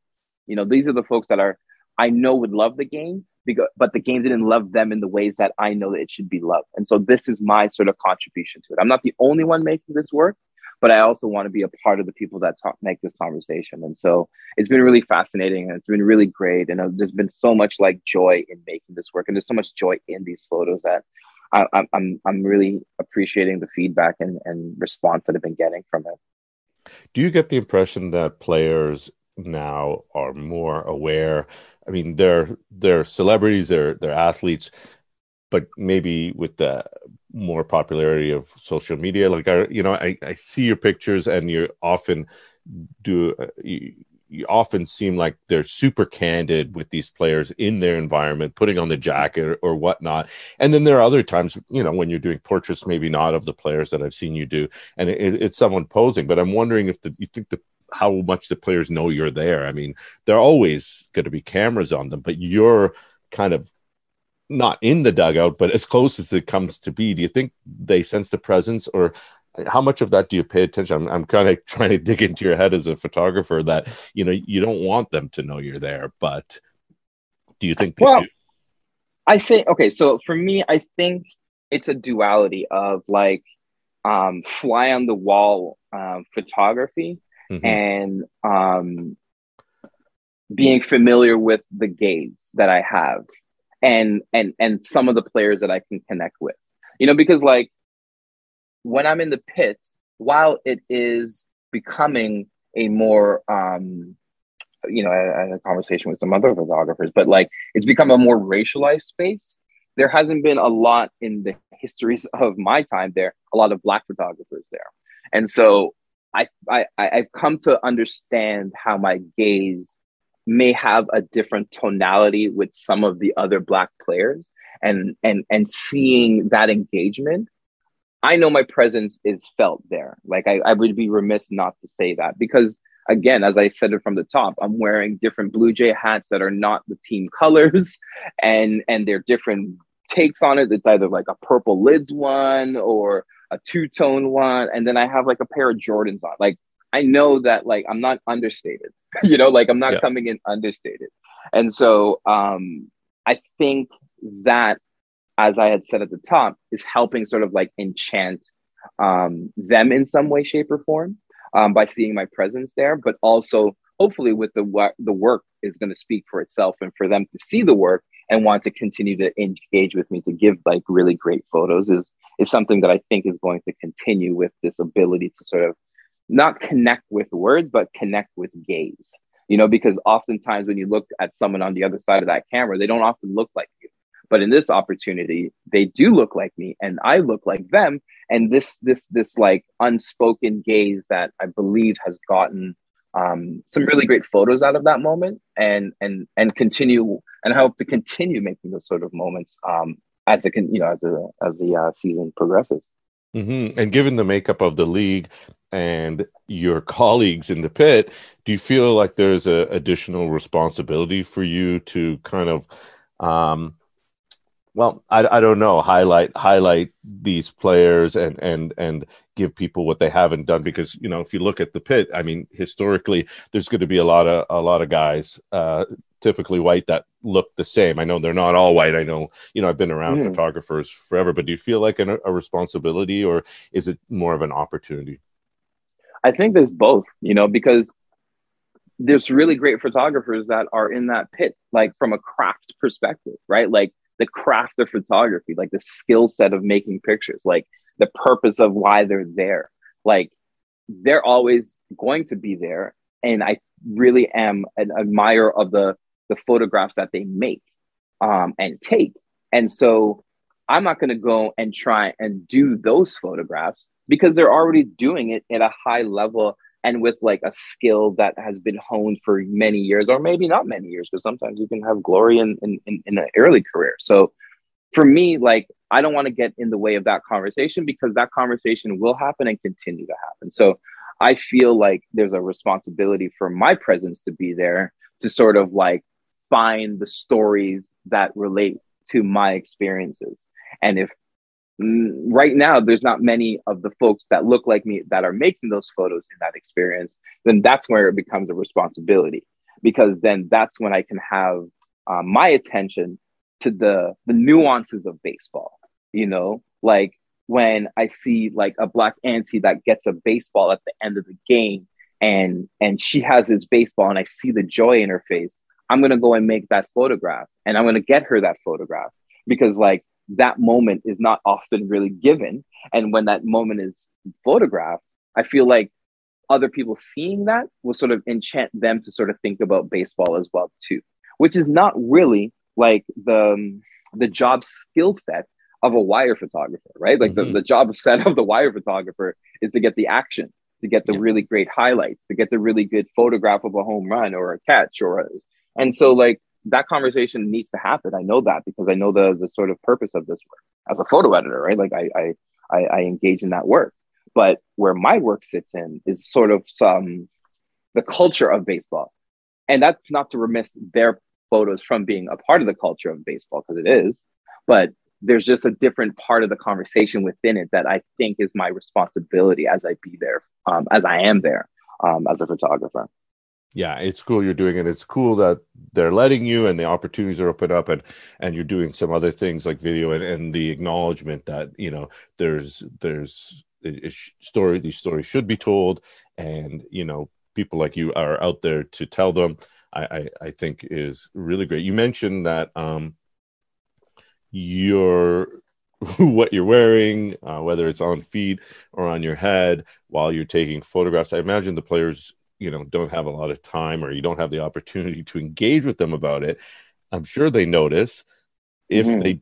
You know, these are the folks that are I know would love the game because but the game didn't love them in the ways that I know that it should be loved. And so this is my sort of contribution to it. I'm not the only one making this work, but I also want to be a part of the people that talk, make this conversation. And so it's been really fascinating and it's been really great. And uh, there's been so much like joy in making this work, and there's so much joy in these photos that I, am I'm I'm really appreciating the feedback and, and response that I've been getting from it. Do you get the impression that players now are more aware? I mean, they're they're celebrities, they're they're athletes, but maybe with the more popularity of social media, like I, you know, I, I see your pictures and you often do uh, you, you often seem like they're super candid with these players in their environment, putting on the jacket or, or, whatnot. And then there are other times, you know, when you're doing portraits, maybe not of the players that I've seen you do, and it, it's someone posing. But I'm wondering if the, you think the how much the players know you're there. I mean, they're always going to be cameras on them, but you're kind of not in the dugout, but as close as it comes to be. Do you think they sense the presence, or how much of that do you pay attention? I'm, I'm kind of trying to dig into your head as a photographer that you know you don't want them to know you're there, but do you think? well, do? I think okay. So for me, I think it's a duality of like um, fly on the wall um, photography mm-hmm. and um, being familiar with the gaze that I have and and and some of the players that I can connect with. You know, because like when I'm in the pit, while it is becoming a more um you know, I, I had a conversation with some other photographers, but like it's become a more racialized space. There hasn't been a lot in the histories of my time there, a lot of black photographers there. And so I, I I've come to understand how my gaze may have a different tonality with some of the other black players and and and seeing that engagement I know my presence is felt there. Like I, I would be remiss not to say that because again, as I said it from the top, I'm wearing different Blue Jay hats that are not the team colors and and they're different takes on it. It's either like a purple lids one or a two-tone one. And then I have like a pair of Jordans on. Like I know that like I'm not understated, you know, like I'm not yeah. coming in understated. And so um I think that as I had said at the top, is helping sort of like enchant um, them in some way, shape, or form um, by seeing my presence there, but also hopefully with the work, the work is going to speak for itself and for them to see the work and want to continue to engage with me to give like really great photos is is something that I think is going to continue with this ability to sort of not connect with words, but connect with gaze. You know, because oftentimes when you look at someone on the other side of that camera, they don't often look like you. But in this opportunity, they do look like me and I look like them. And this, this, this like unspoken gaze that I believe has gotten um, some really great photos out of that moment and, and, and continue, and I hope to continue making those sort of moments um, as the, you know, as the, as the uh, season progresses. Mm-hmm. And given the makeup of the league and your colleagues in the pit, do you feel like there's a additional responsibility for you to kind of um, well, I, I don't know, highlight highlight these players and and and give people what they haven't done because you know if you look at the pit, I mean historically there's going to be a lot of a lot of guys, uh, typically white that look the same. I know they're not all white. I know you know I've been around mm. photographers forever, but do you feel like an, a responsibility or is it more of an opportunity? I think there's both, you know, because there's really great photographers that are in that pit, like from a craft perspective, right? Like the craft of photography, like the skill set of making pictures, like the purpose of why they're there. Like they're always going to be there. And I really am an admirer of the the photographs that they make um, and take. And so I'm not going to go and try and do those photographs because they're already doing it at a high level and with like a skill that has been honed for many years or maybe not many years because sometimes you can have glory in, in, in, in an early career. So for me like i don't want to get in the way of that conversation because that conversation will happen and continue to happen. So i feel like there's a responsibility for my presence to be there to sort of like find the stories that relate to my experiences. And if right now there's not many of the folks that look like me that are making those photos in that experience then that's where it becomes a responsibility. Because then that's when i can have uh, my attention to the the nuances of baseball you know? Like when i see like a black auntie that gets a baseball at the end of the game and and she has this baseball and i see the joy in her face i'm going to go and make that photograph and i'm going to get her that photograph. Because like that moment is not often really given. And when that moment is photographed, I feel like other people seeing that will sort of enchant them to sort of think about baseball as well too, which is not really like the um, the job skill set of a wire photographer, right? Like mm-hmm. the, the job set of the wire photographer is to get the action, to get the yeah. really great highlights, to get the really good photograph of a home run or a catch or a, and so like that conversation needs to happen. I know that because I know the the sort of purpose of this work. As a photo editor, right? Like I I I, I engage in that work, but where my work sits in is sort of some the culture of baseball, and that's not to remiss their photos from being a part of the culture of baseball because it is, but there's just a different part of the conversation within it that I think is my responsibility as I be there, um, as I am there um, as a photographer yeah it's cool you're doing it. It's cool that they're letting you and the opportunities are open up and and you're doing some other things like video and, and the acknowledgement that you know there's there's a story these stories should be told and you know people like you are out there to tell them. I i, I think is really great. You mentioned that um your what you're wearing uh, whether it's on feet or on your head while you're taking photographs. I imagine the players you know don't have a lot of time or you don't have the opportunity to engage with them about it i'm sure they notice if mm-hmm. they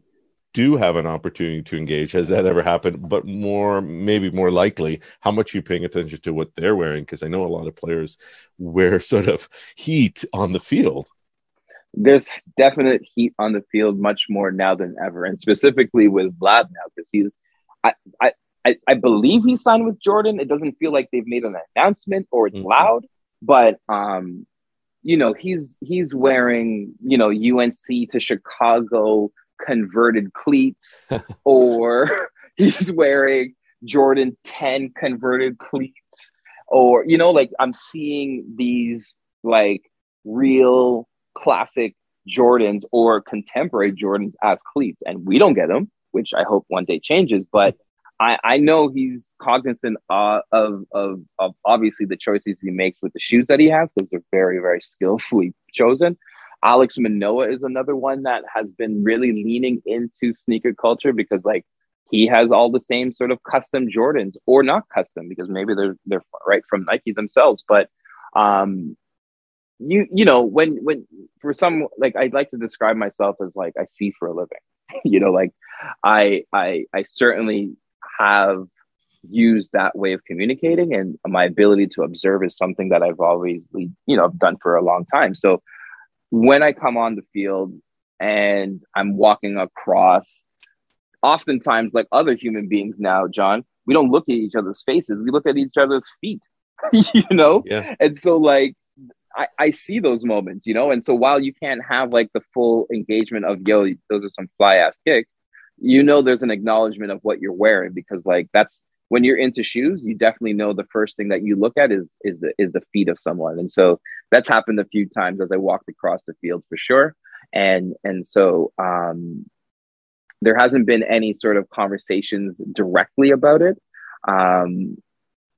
do have an opportunity to engage has that ever happened? But more maybe more likely how much you paying attention to what they're wearing? Because i know a lot of players wear sort of heat on the field. There's definite heat on the field much more now than ever and specifically with vlad now because he's I, I I, I believe he signed with Jordan. It doesn't feel like they've made an announcement or it's mm-hmm. loud, but um, you know, he's he's wearing, you know, UNC to Chicago converted cleats, or he's wearing Jordan 10 converted cleats, or you know, like I'm seeing these like real classic Jordans or contemporary Jordans as cleats, and we don't get them, which I hope one day changes. But I, I know he's cognizant uh, of, of, of obviously the choices he makes with the shoes that he has because they're very, very skillfully chosen. Alek Manoah is another one that has been really leaning into sneaker culture because like he has all the same sort of custom Jordans or not custom because maybe they're they're right from Nike themselves. But um, you you know when when for some like I'd like to describe myself as like I see for a living. you know, like I I I certainly have used that way of communicating and my ability to observe is something that I've always you know done for a long time. So when I come on the field and I'm walking across oftentimes like other human beings now, John, we don't look at each other's faces, we look at each other's feet. you know? Yeah. And so like I, I see those moments, you know, and so while you can't have like the full engagement of yo, those are some fly ass kicks, you know there's an acknowledgement of what you're wearing because like that's when you're into shoes you definitely know the first thing that you look at is is the is the feet of someone. And so that's happened a few times as i walked across the field for sure. And and so um there hasn't been any sort of conversations directly about it. Um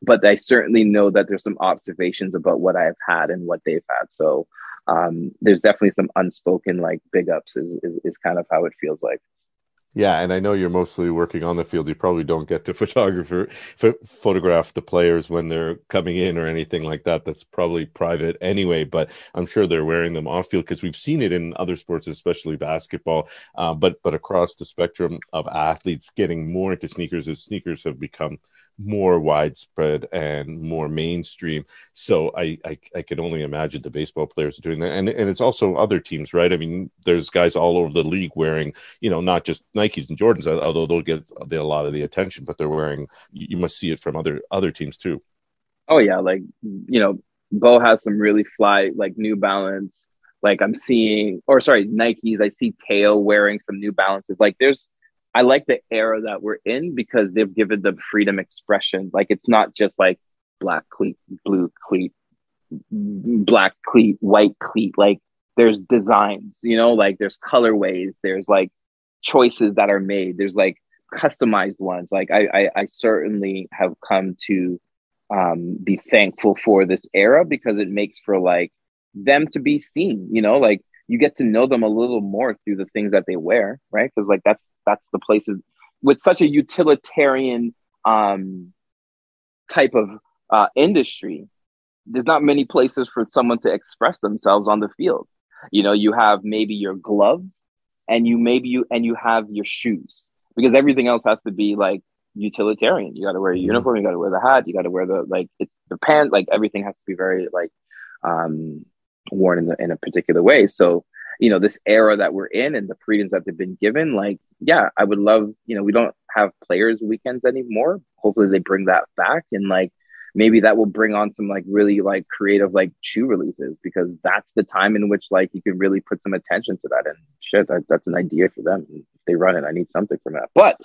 but i certainly know that there's some observations about what i've had and what they've had. So um, there's definitely some unspoken like big ups is, is, is kind of how it feels like. Yeah, and I know you're mostly working on the field. You probably don't get to photographer photograph the players when they're coming in or anything like that. That's probably private anyway. But I'm sure they're wearing them off field because we've seen it in other sports, especially basketball. Uh, but but across the spectrum of athletes, getting more into sneakers as sneakers have become more widespread and more mainstream. So I, I, I can only imagine the baseball players are doing that, and and it's also other teams, right? I mean, there's guys all over the league wearing, you know, not just Nikes and Jordans, uh, although they'll get a lot of the attention, but they're wearing. You must see it from other other teams too. Oh yeah, like you know, Bo has some really fly like New Balance. Like I'm seeing, or sorry, Nikes. I see Teo wearing some New Balances. Like there's I like the era that we're in because they've given them freedom expression. Like it's not just like black cleat, blue cleat, black cleat, white cleat. Like there's designs, you know, like there's colorways, there's like choices that are made. There's like customized ones. Like I, I, I certainly have come to um, be thankful for this era because it makes for like them to be seen, you know, like you get to know them a little more through the things that they wear, right? Because like that's that's the places with such a utilitarian um, type of uh, industry. There's not many places for someone to express themselves on the field. You know, you have maybe your glove, and you maybe you and you have your shoes because everything else has to be like utilitarian. You got to wear a mm-hmm. uniform, you got to wear the hat, you got to wear the like it's the pants. Like everything has to be very like um worn in, the, in a particular way. So, you know, this era that we're in and the freedoms that they've been given, like, yeah, I would love, you know, we don't have players weekends anymore. Hopefully they bring that back and like maybe that will bring on some like really like creative like shoe releases because that's the time in which like you can really put some attention to that and shit that, that's an idea for them if they run it i need something from that but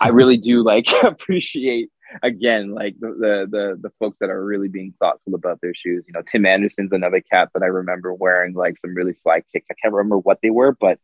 i really do like appreciate again, like the, the, the the folks that are really being thoughtful about their shoes. You know, Tim Anderson's another cat that I remember wearing like some really fly kicks. I can't remember what they were, but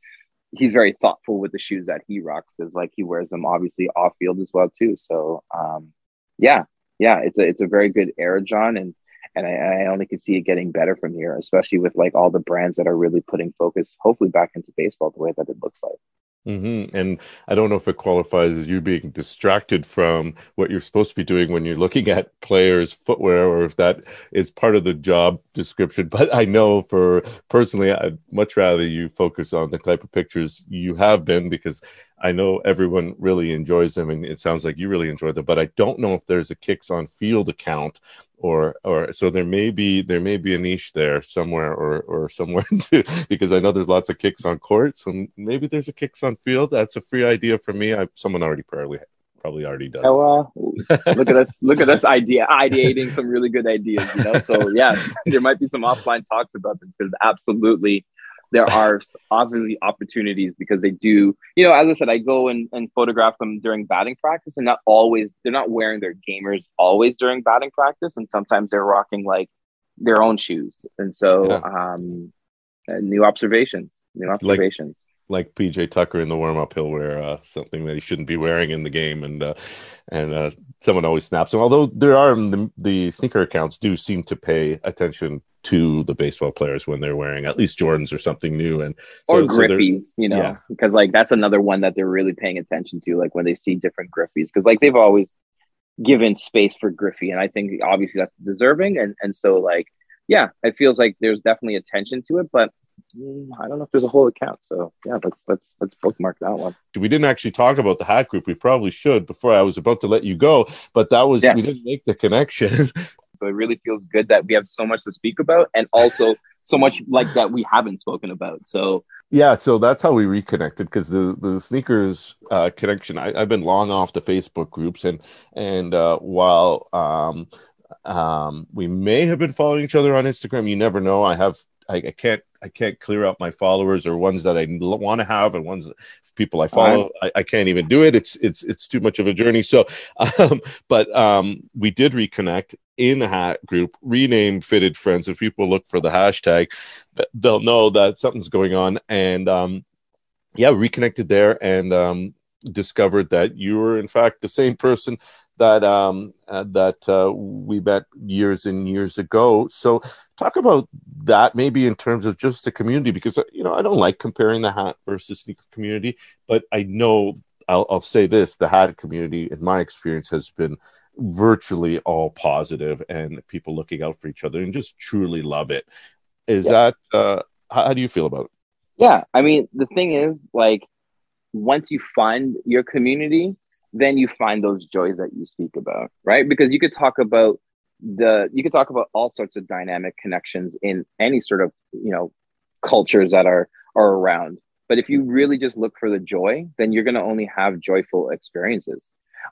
he's very thoughtful with the shoes that he rocks because like he wears them obviously off field as well too. So um, yeah, yeah, it's a it's a very good era, John, and and I, I only can see it getting better from here, especially with like all the brands that are really putting focus, hopefully, back into baseball the way that it looks like. Mm-hmm. And I don't know if it qualifies as you being distracted from what you're supposed to be doing when you're looking at players' footwear, or if that is part of the job description. But I know for personally, I'd much rather you focus on the type of pictures you have been because I know everyone really enjoys them, and it sounds like you really enjoy them. But I don't know if there's a Kicks on Field account or or so there may be there may be a niche there somewhere or or somewhere too, because I know there's lots of kicks on court, so maybe there's a kicks on field. That's a free idea for me. I someone already probably probably already does. Oh, uh, look at us! Look at us idea ideating some really good ideas. You know, so yeah, there might be some offline talks about this because absolutely there are obviously opportunities because they do, you know, as I said, I go and, and photograph them during batting practice and not always, they're not wearing their gamers always during batting practice. And sometimes they're rocking like their own shoes. And so, yeah. um, new observations, new observations. Like- like PJ Tucker in the warm up, he'll wear uh, something that he shouldn't be wearing in the game, and uh, and uh, someone always snaps him. Although there are the, the, sneaker accounts do seem to pay attention to the baseball players when they're wearing at least Jordans or something new, and so, or Griffeys, so you know, yeah. because like that's another one that they're really paying attention to, like when they see different Griffeys, because like they've always given space for Griffey, and I think obviously that's deserving, and and so like yeah, it feels like there's definitely attention to it, but I don't know if there's a whole account. So yeah, let's let's let's bookmark that one. We didn't actually talk about the hat group. We probably should before I was about to let you go, but that was yes. we didn't make the connection. so it really feels good that we have so much to speak about, and also so much like that we haven't spoken about. So yeah, so that's how we reconnected because the the sneakers uh, connection. I, have been long off the Facebook groups, and and uh, while um, um, we may have been following each other on Instagram, you never know. I have I, I can't I can't clear out my followers or ones that I want to have and ones people I follow. I, I, can't even do it. It's it's it's too much of a journey. So, um, but um, we did reconnect in the hat group, renamed Fitted Friends. If people look for the hashtag, they'll know that something's going on. And um, yeah, reconnected there and um, discovered that you were in fact the same person that um, uh, that uh, we met years and years ago. So talk about that maybe in terms of just the community because uh, you know I don't like comparing the hat versus sneaker community, but I know I'll, I'll say this: the hat community, in my experience, has been virtually all positive and people looking out for each other and just truly love it. Is yeah. that uh, how, how do you feel about it? Yeah, I mean the thing is like once you find your community, then you find those joys that you speak about, right? Because you could talk about the you could talk about all sorts of dynamic connections in any sort of you know cultures that are are around. But if you really just look for the joy then you're going to only have joyful experiences.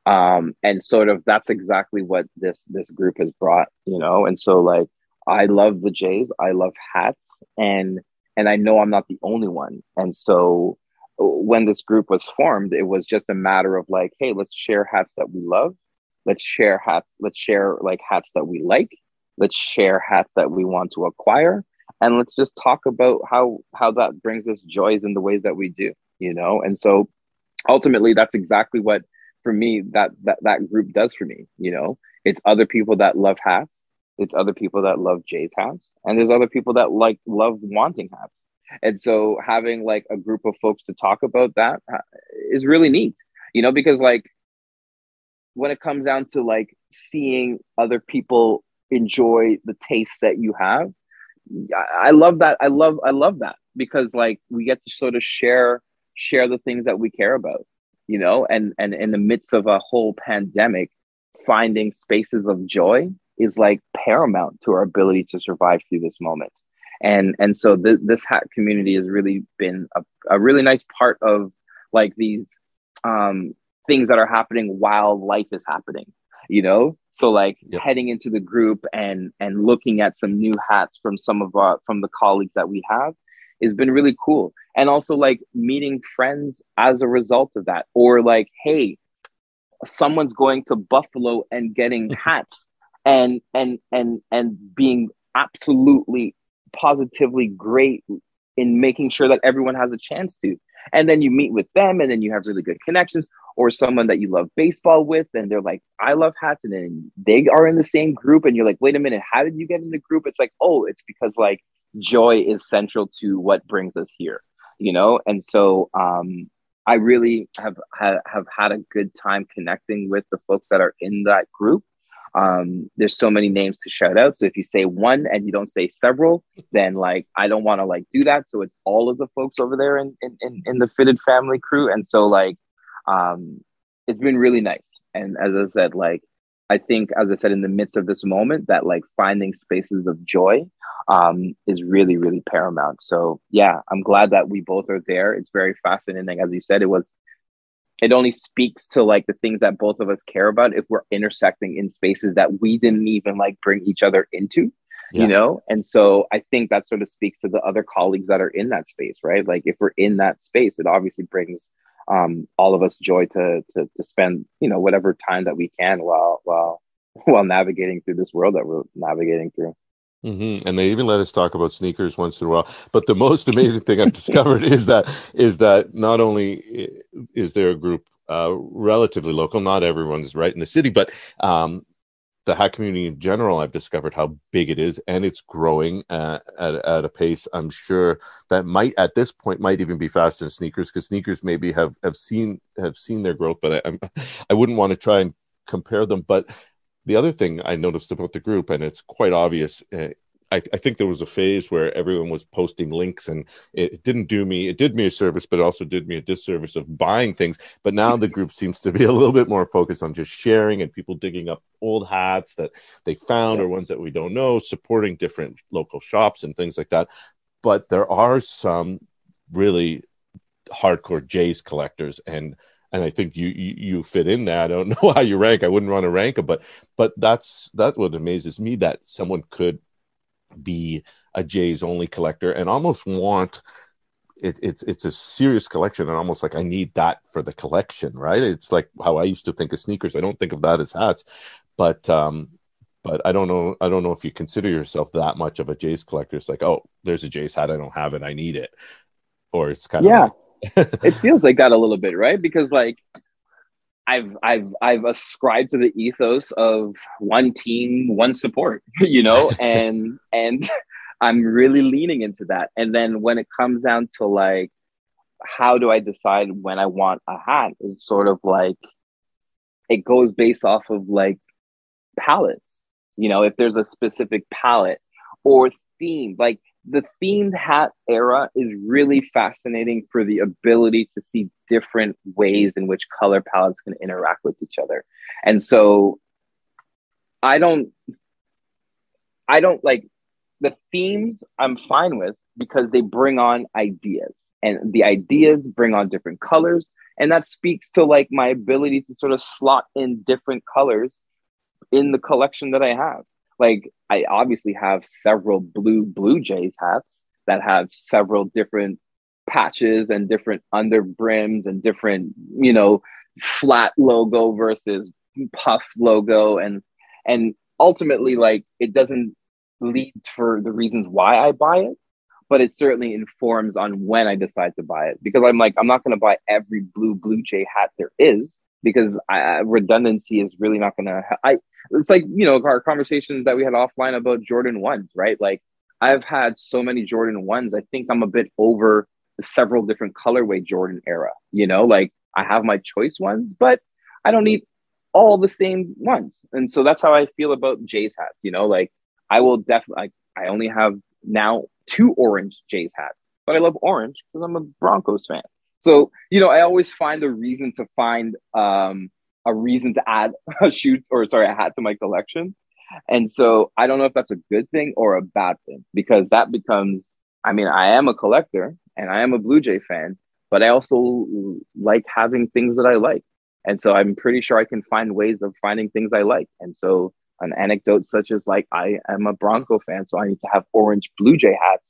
Um and sort of that's exactly what this this group has brought you know? And so like i love the jays i love hats and and i know i'm not the only one. And so when this group was formed, it was just a matter of like, hey, let's share hats that we love. Let's share hats. Let's share like hats that we like. Let's share hats that we want to acquire, and let's just talk about how how that brings us joys in the ways that we do. You know, and so ultimately, that's exactly what for me that that that group does for me. You know, it's other people that love hats. It's other people that love Jay's hats, and there's other people that like love wanting hats and so having like a group of folks to talk about that uh, really neat, you know, because like when it comes down to like seeing other people enjoy the taste that you have, I love that. I love I love that because like we get to sort of share share the things that we care about, you know, and and in the midst of a whole pandemic, finding spaces of joy is like paramount to our ability to survive through this moment and and so th- this hat community has really been a, a really nice part of like these um, things that are happening while life is happening you know? So like yep. heading into the group and and looking at some new hats from some of our from the colleagues that we have has been really cool. And also like meeting friends as a result of that. Or like hey someone's going to buffalo and getting hats and and and and being absolutely positively great in making sure that everyone has a chance to. And then you meet with them and then you have really good connections or someone that you love baseball with and they're like, I love hats. And they are in the same group and you're like, wait a minute, how did you get in the group? It's like, oh, it's because like joy is central to what brings us here, you know? And so um, I really have, have, have had a good time connecting with the folks that are in that group um, there's so many names to shout out. So if you say one and you don't say several, then like I don't want to like do that. So it's all of the folks over there in in, in, in the fitted family crew. And so like um it's been really nice. And as I said, like I think as I said in the midst of this moment, that like finding spaces of joy um is really, really paramount. So yeah, I'm glad that we both are there. It's very fascinating. As you said, it was it only speaks to like the things that both of us care about if we're intersecting in spaces that we didn't even like bring each other into yeah. you know? And so i think that sort of speaks to the other colleagues that are in that space right? Like if we're in that space it obviously brings um, all of us joy to, to to spend you know whatever time that we can while while while navigating through this world that we're navigating through Mm-hmm. And they even let us talk about sneakers once in a while. But the most amazing thing I've discovered is that is that not only is there a group uh, relatively local, not everyone's right in the city, but um, the hack community in general, I've discovered how big it is, and it's growing uh, at at a pace. I'm sure that might at this point might even be faster than sneakers because sneakers maybe have have seen have seen their growth, but I, I'm, I wouldn't want to try and compare them. But the other thing I noticed about the group, and it's quite obvious, uh, I, I, think there was a phase where everyone was posting links, and it didn't do me. It did me a service, but it also did me a disservice of buying things. But now the group seems to be a little bit more focused on just sharing and people digging up old hats that they found or ones that we don't know, supporting different local shops and things like that. But there are some really hardcore Jays collectors, and and I think you, you, you fit in that. I don't know how you rank. I wouldn't want to rank them, but but that's that's what amazes me that someone could be a Jays only collector and almost want it, it's it's a serious collection and almost like I need that for the collection, right? It's like how I used to think of sneakers. I don't think of that as hats, but um, but I don't know. I don't know if you consider yourself that much of a Jays collector. It's like, oh, there's a Jays hat. I don't have it. I need it, or it's kind of yeah. It feels like that a little bit, right? Because like I've I've I've ascribed to the ethos of one team, one support, you know, and and I'm really leaning into that. And then when it comes down to like how do I decide when I want a hat, it's sort of like it goes based off of like palettes. You know, if there's a specific palette or theme, like the themed hat era is really fascinating for the ability to see different ways in which color palettes can interact with each other. And so I don't I don't like the themes I'm fine with because they bring on ideas and the ideas bring on different colors and that speaks to like my ability to sort of slot in different colors in the collection that I have. Like I obviously have several blue Blue Jays hats that have several different patches and different under brims and different, you know, flat logo versus puff logo. And and ultimately like it doesn't lead for the reasons why I buy it, but it certainly informs on when I decide to buy it. Because I'm like I'm not going to buy every blue Blue Jay hat there is because I, redundancy is really not going to. I it's like you know our conversations that we had offline about Jordan ones, right? Like I've had so many Jordan ones. I think I'm a bit over the several different colorway Jordan era. You know, like I have my choice ones, but I don't need all the same ones. And so that's how I feel about Jays hats. You know, like I will definitely. I only have now two orange Jays hats, but I love orange because I'm a Broncos fan. So, you know, I always find a reason to find um, a reason to add a shoot or sorry, a hat to my collection. And so I don't know if that's a good thing or a bad thing because that becomes, I mean, I am a collector and I am a Blue Jay fan, but I also like having things that I like. And so I'm pretty sure I can find ways of finding things I like. And so an anecdote such as like I am a Bronco fan, so I need to have orange Blue Jay hats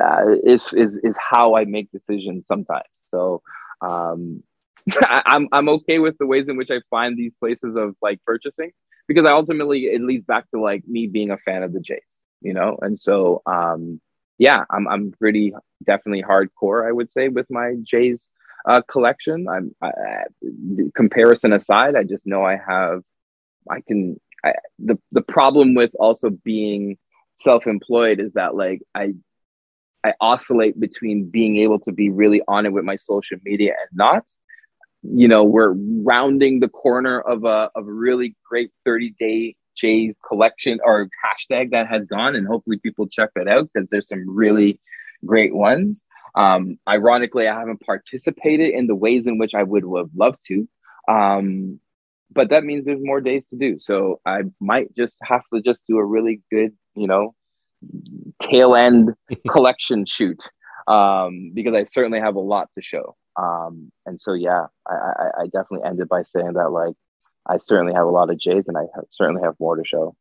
uh, is is is how I make decisions sometimes. So um, I, I'm I'm okay with the ways in which I find these places of like purchasing because I ultimately it leads back to like me being a fan of the Jays, you know, and so um, yeah, I'm I'm pretty definitely hardcore, I would say, with my Jays uh, collection. I'm I, comparison aside, I just know I have I can I, the the problem with also being self-employed is that like I I oscillate between being able to be really on it with my social media and not. You know, we're rounding the corner of a of a really great 30 day Jays collection or hashtag that has gone, and hopefully people check that out because there's some really great ones. Um, ironically, I haven't participated in the ways in which I would have loved to. Um, but that means there's more days to do. So I might just have to just do a really good, you know, tail end collection shoot um, because I certainly have a lot to show. Um, and so, yeah, I, I, I, definitely ended by saying that like I certainly have a lot of Jays and I have, certainly have more to show.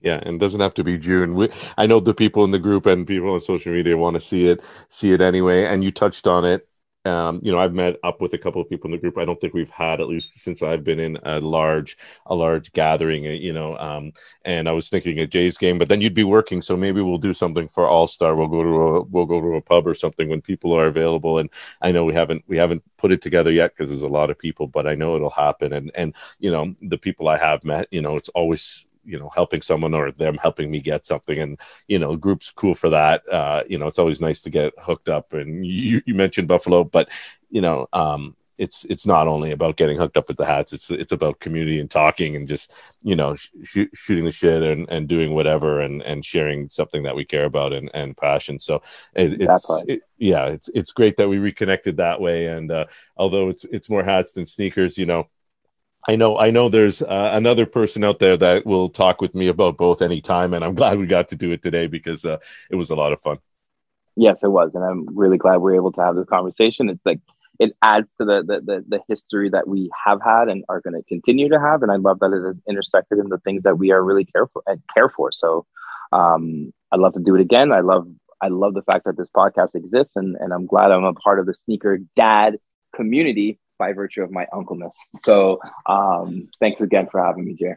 Yeah, and it doesn't have to be June. We, I know the people in the group and people on social media want to see it, see it anyway. And you touched on it um, you know, I've met up with a couple of people in the group. I don't think we've had, at least since I've been in a large, a large gathering, uh, you know. Um, and I was thinking a Jays game, but then you'd be working, so maybe we'll do something for All Star. We'll go to a, we'll go to a pub or something when people are available. And I know we haven't, we haven't put it together yet because there's a lot of people, but I know it'll happen. And and you know, the people I have met, you know, it's always you know helping someone or them helping me get something. And you know groups cool for that. Uh you know it's always nice to get hooked up. And you, you mentioned buffalo but you know um it's it's not only about getting hooked up with the hats. It's it's about community and talking and just you know sh- shooting the shit and, and doing whatever and and sharing something that we care about and, and passion. So it, it's it, yeah it's it's great that we reconnected that way. And uh, although it's it's more hats than sneakers you know I know, I know. There's uh, another person out there that will talk with me about both anytime, and I'm glad we got to do it today because uh, it was a lot of fun. Yes, it was, and I'm really glad we are able to have this conversation. It's like it adds to the the, the, the history that we have had and are going to continue to have, and I love that it has intersected in the things that we are really careful and care for. So, um, I'd love to do it again. I love I love the fact that this podcast exists, and and I'm glad I'm a part of the sneaker dad community by virtue of my uncleness. So um, thanks again for having me, Jay.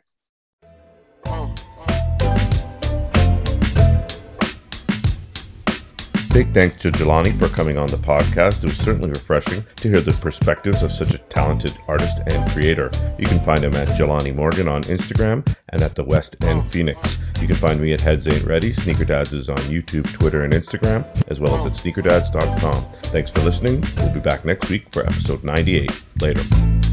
Thanks to Jelani for coming on the podcast. It was certainly refreshing to hear the perspectives of such a talented artist and creator. You can find him at Jelani Morgan on Instagram and at the West End Phoenix. You can find me at Heads Ain't Ready. Sneaker Dads is on YouTube, Twitter, and Instagram, as well as at sneakerdads.com. Thanks for listening. We'll be back next week for episode 98. Later.